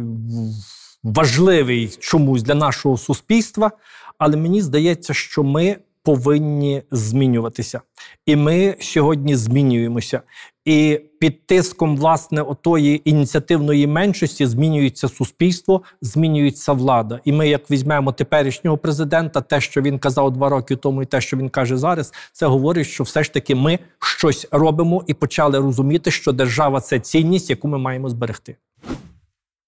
важливий чомусь для нашого суспільства, але мені здається, що ми повинні змінюватися. І ми сьогодні змінюємося. І під тиском власне отої ініціативної меншості змінюється суспільство, змінюється влада. І ми, як візьмемо теперішнього президента, те, що він казав два роки тому, і те, що він каже зараз, це говорить, що все ж таки ми щось робимо і почали розуміти, що держава це цінність, яку ми маємо зберегти.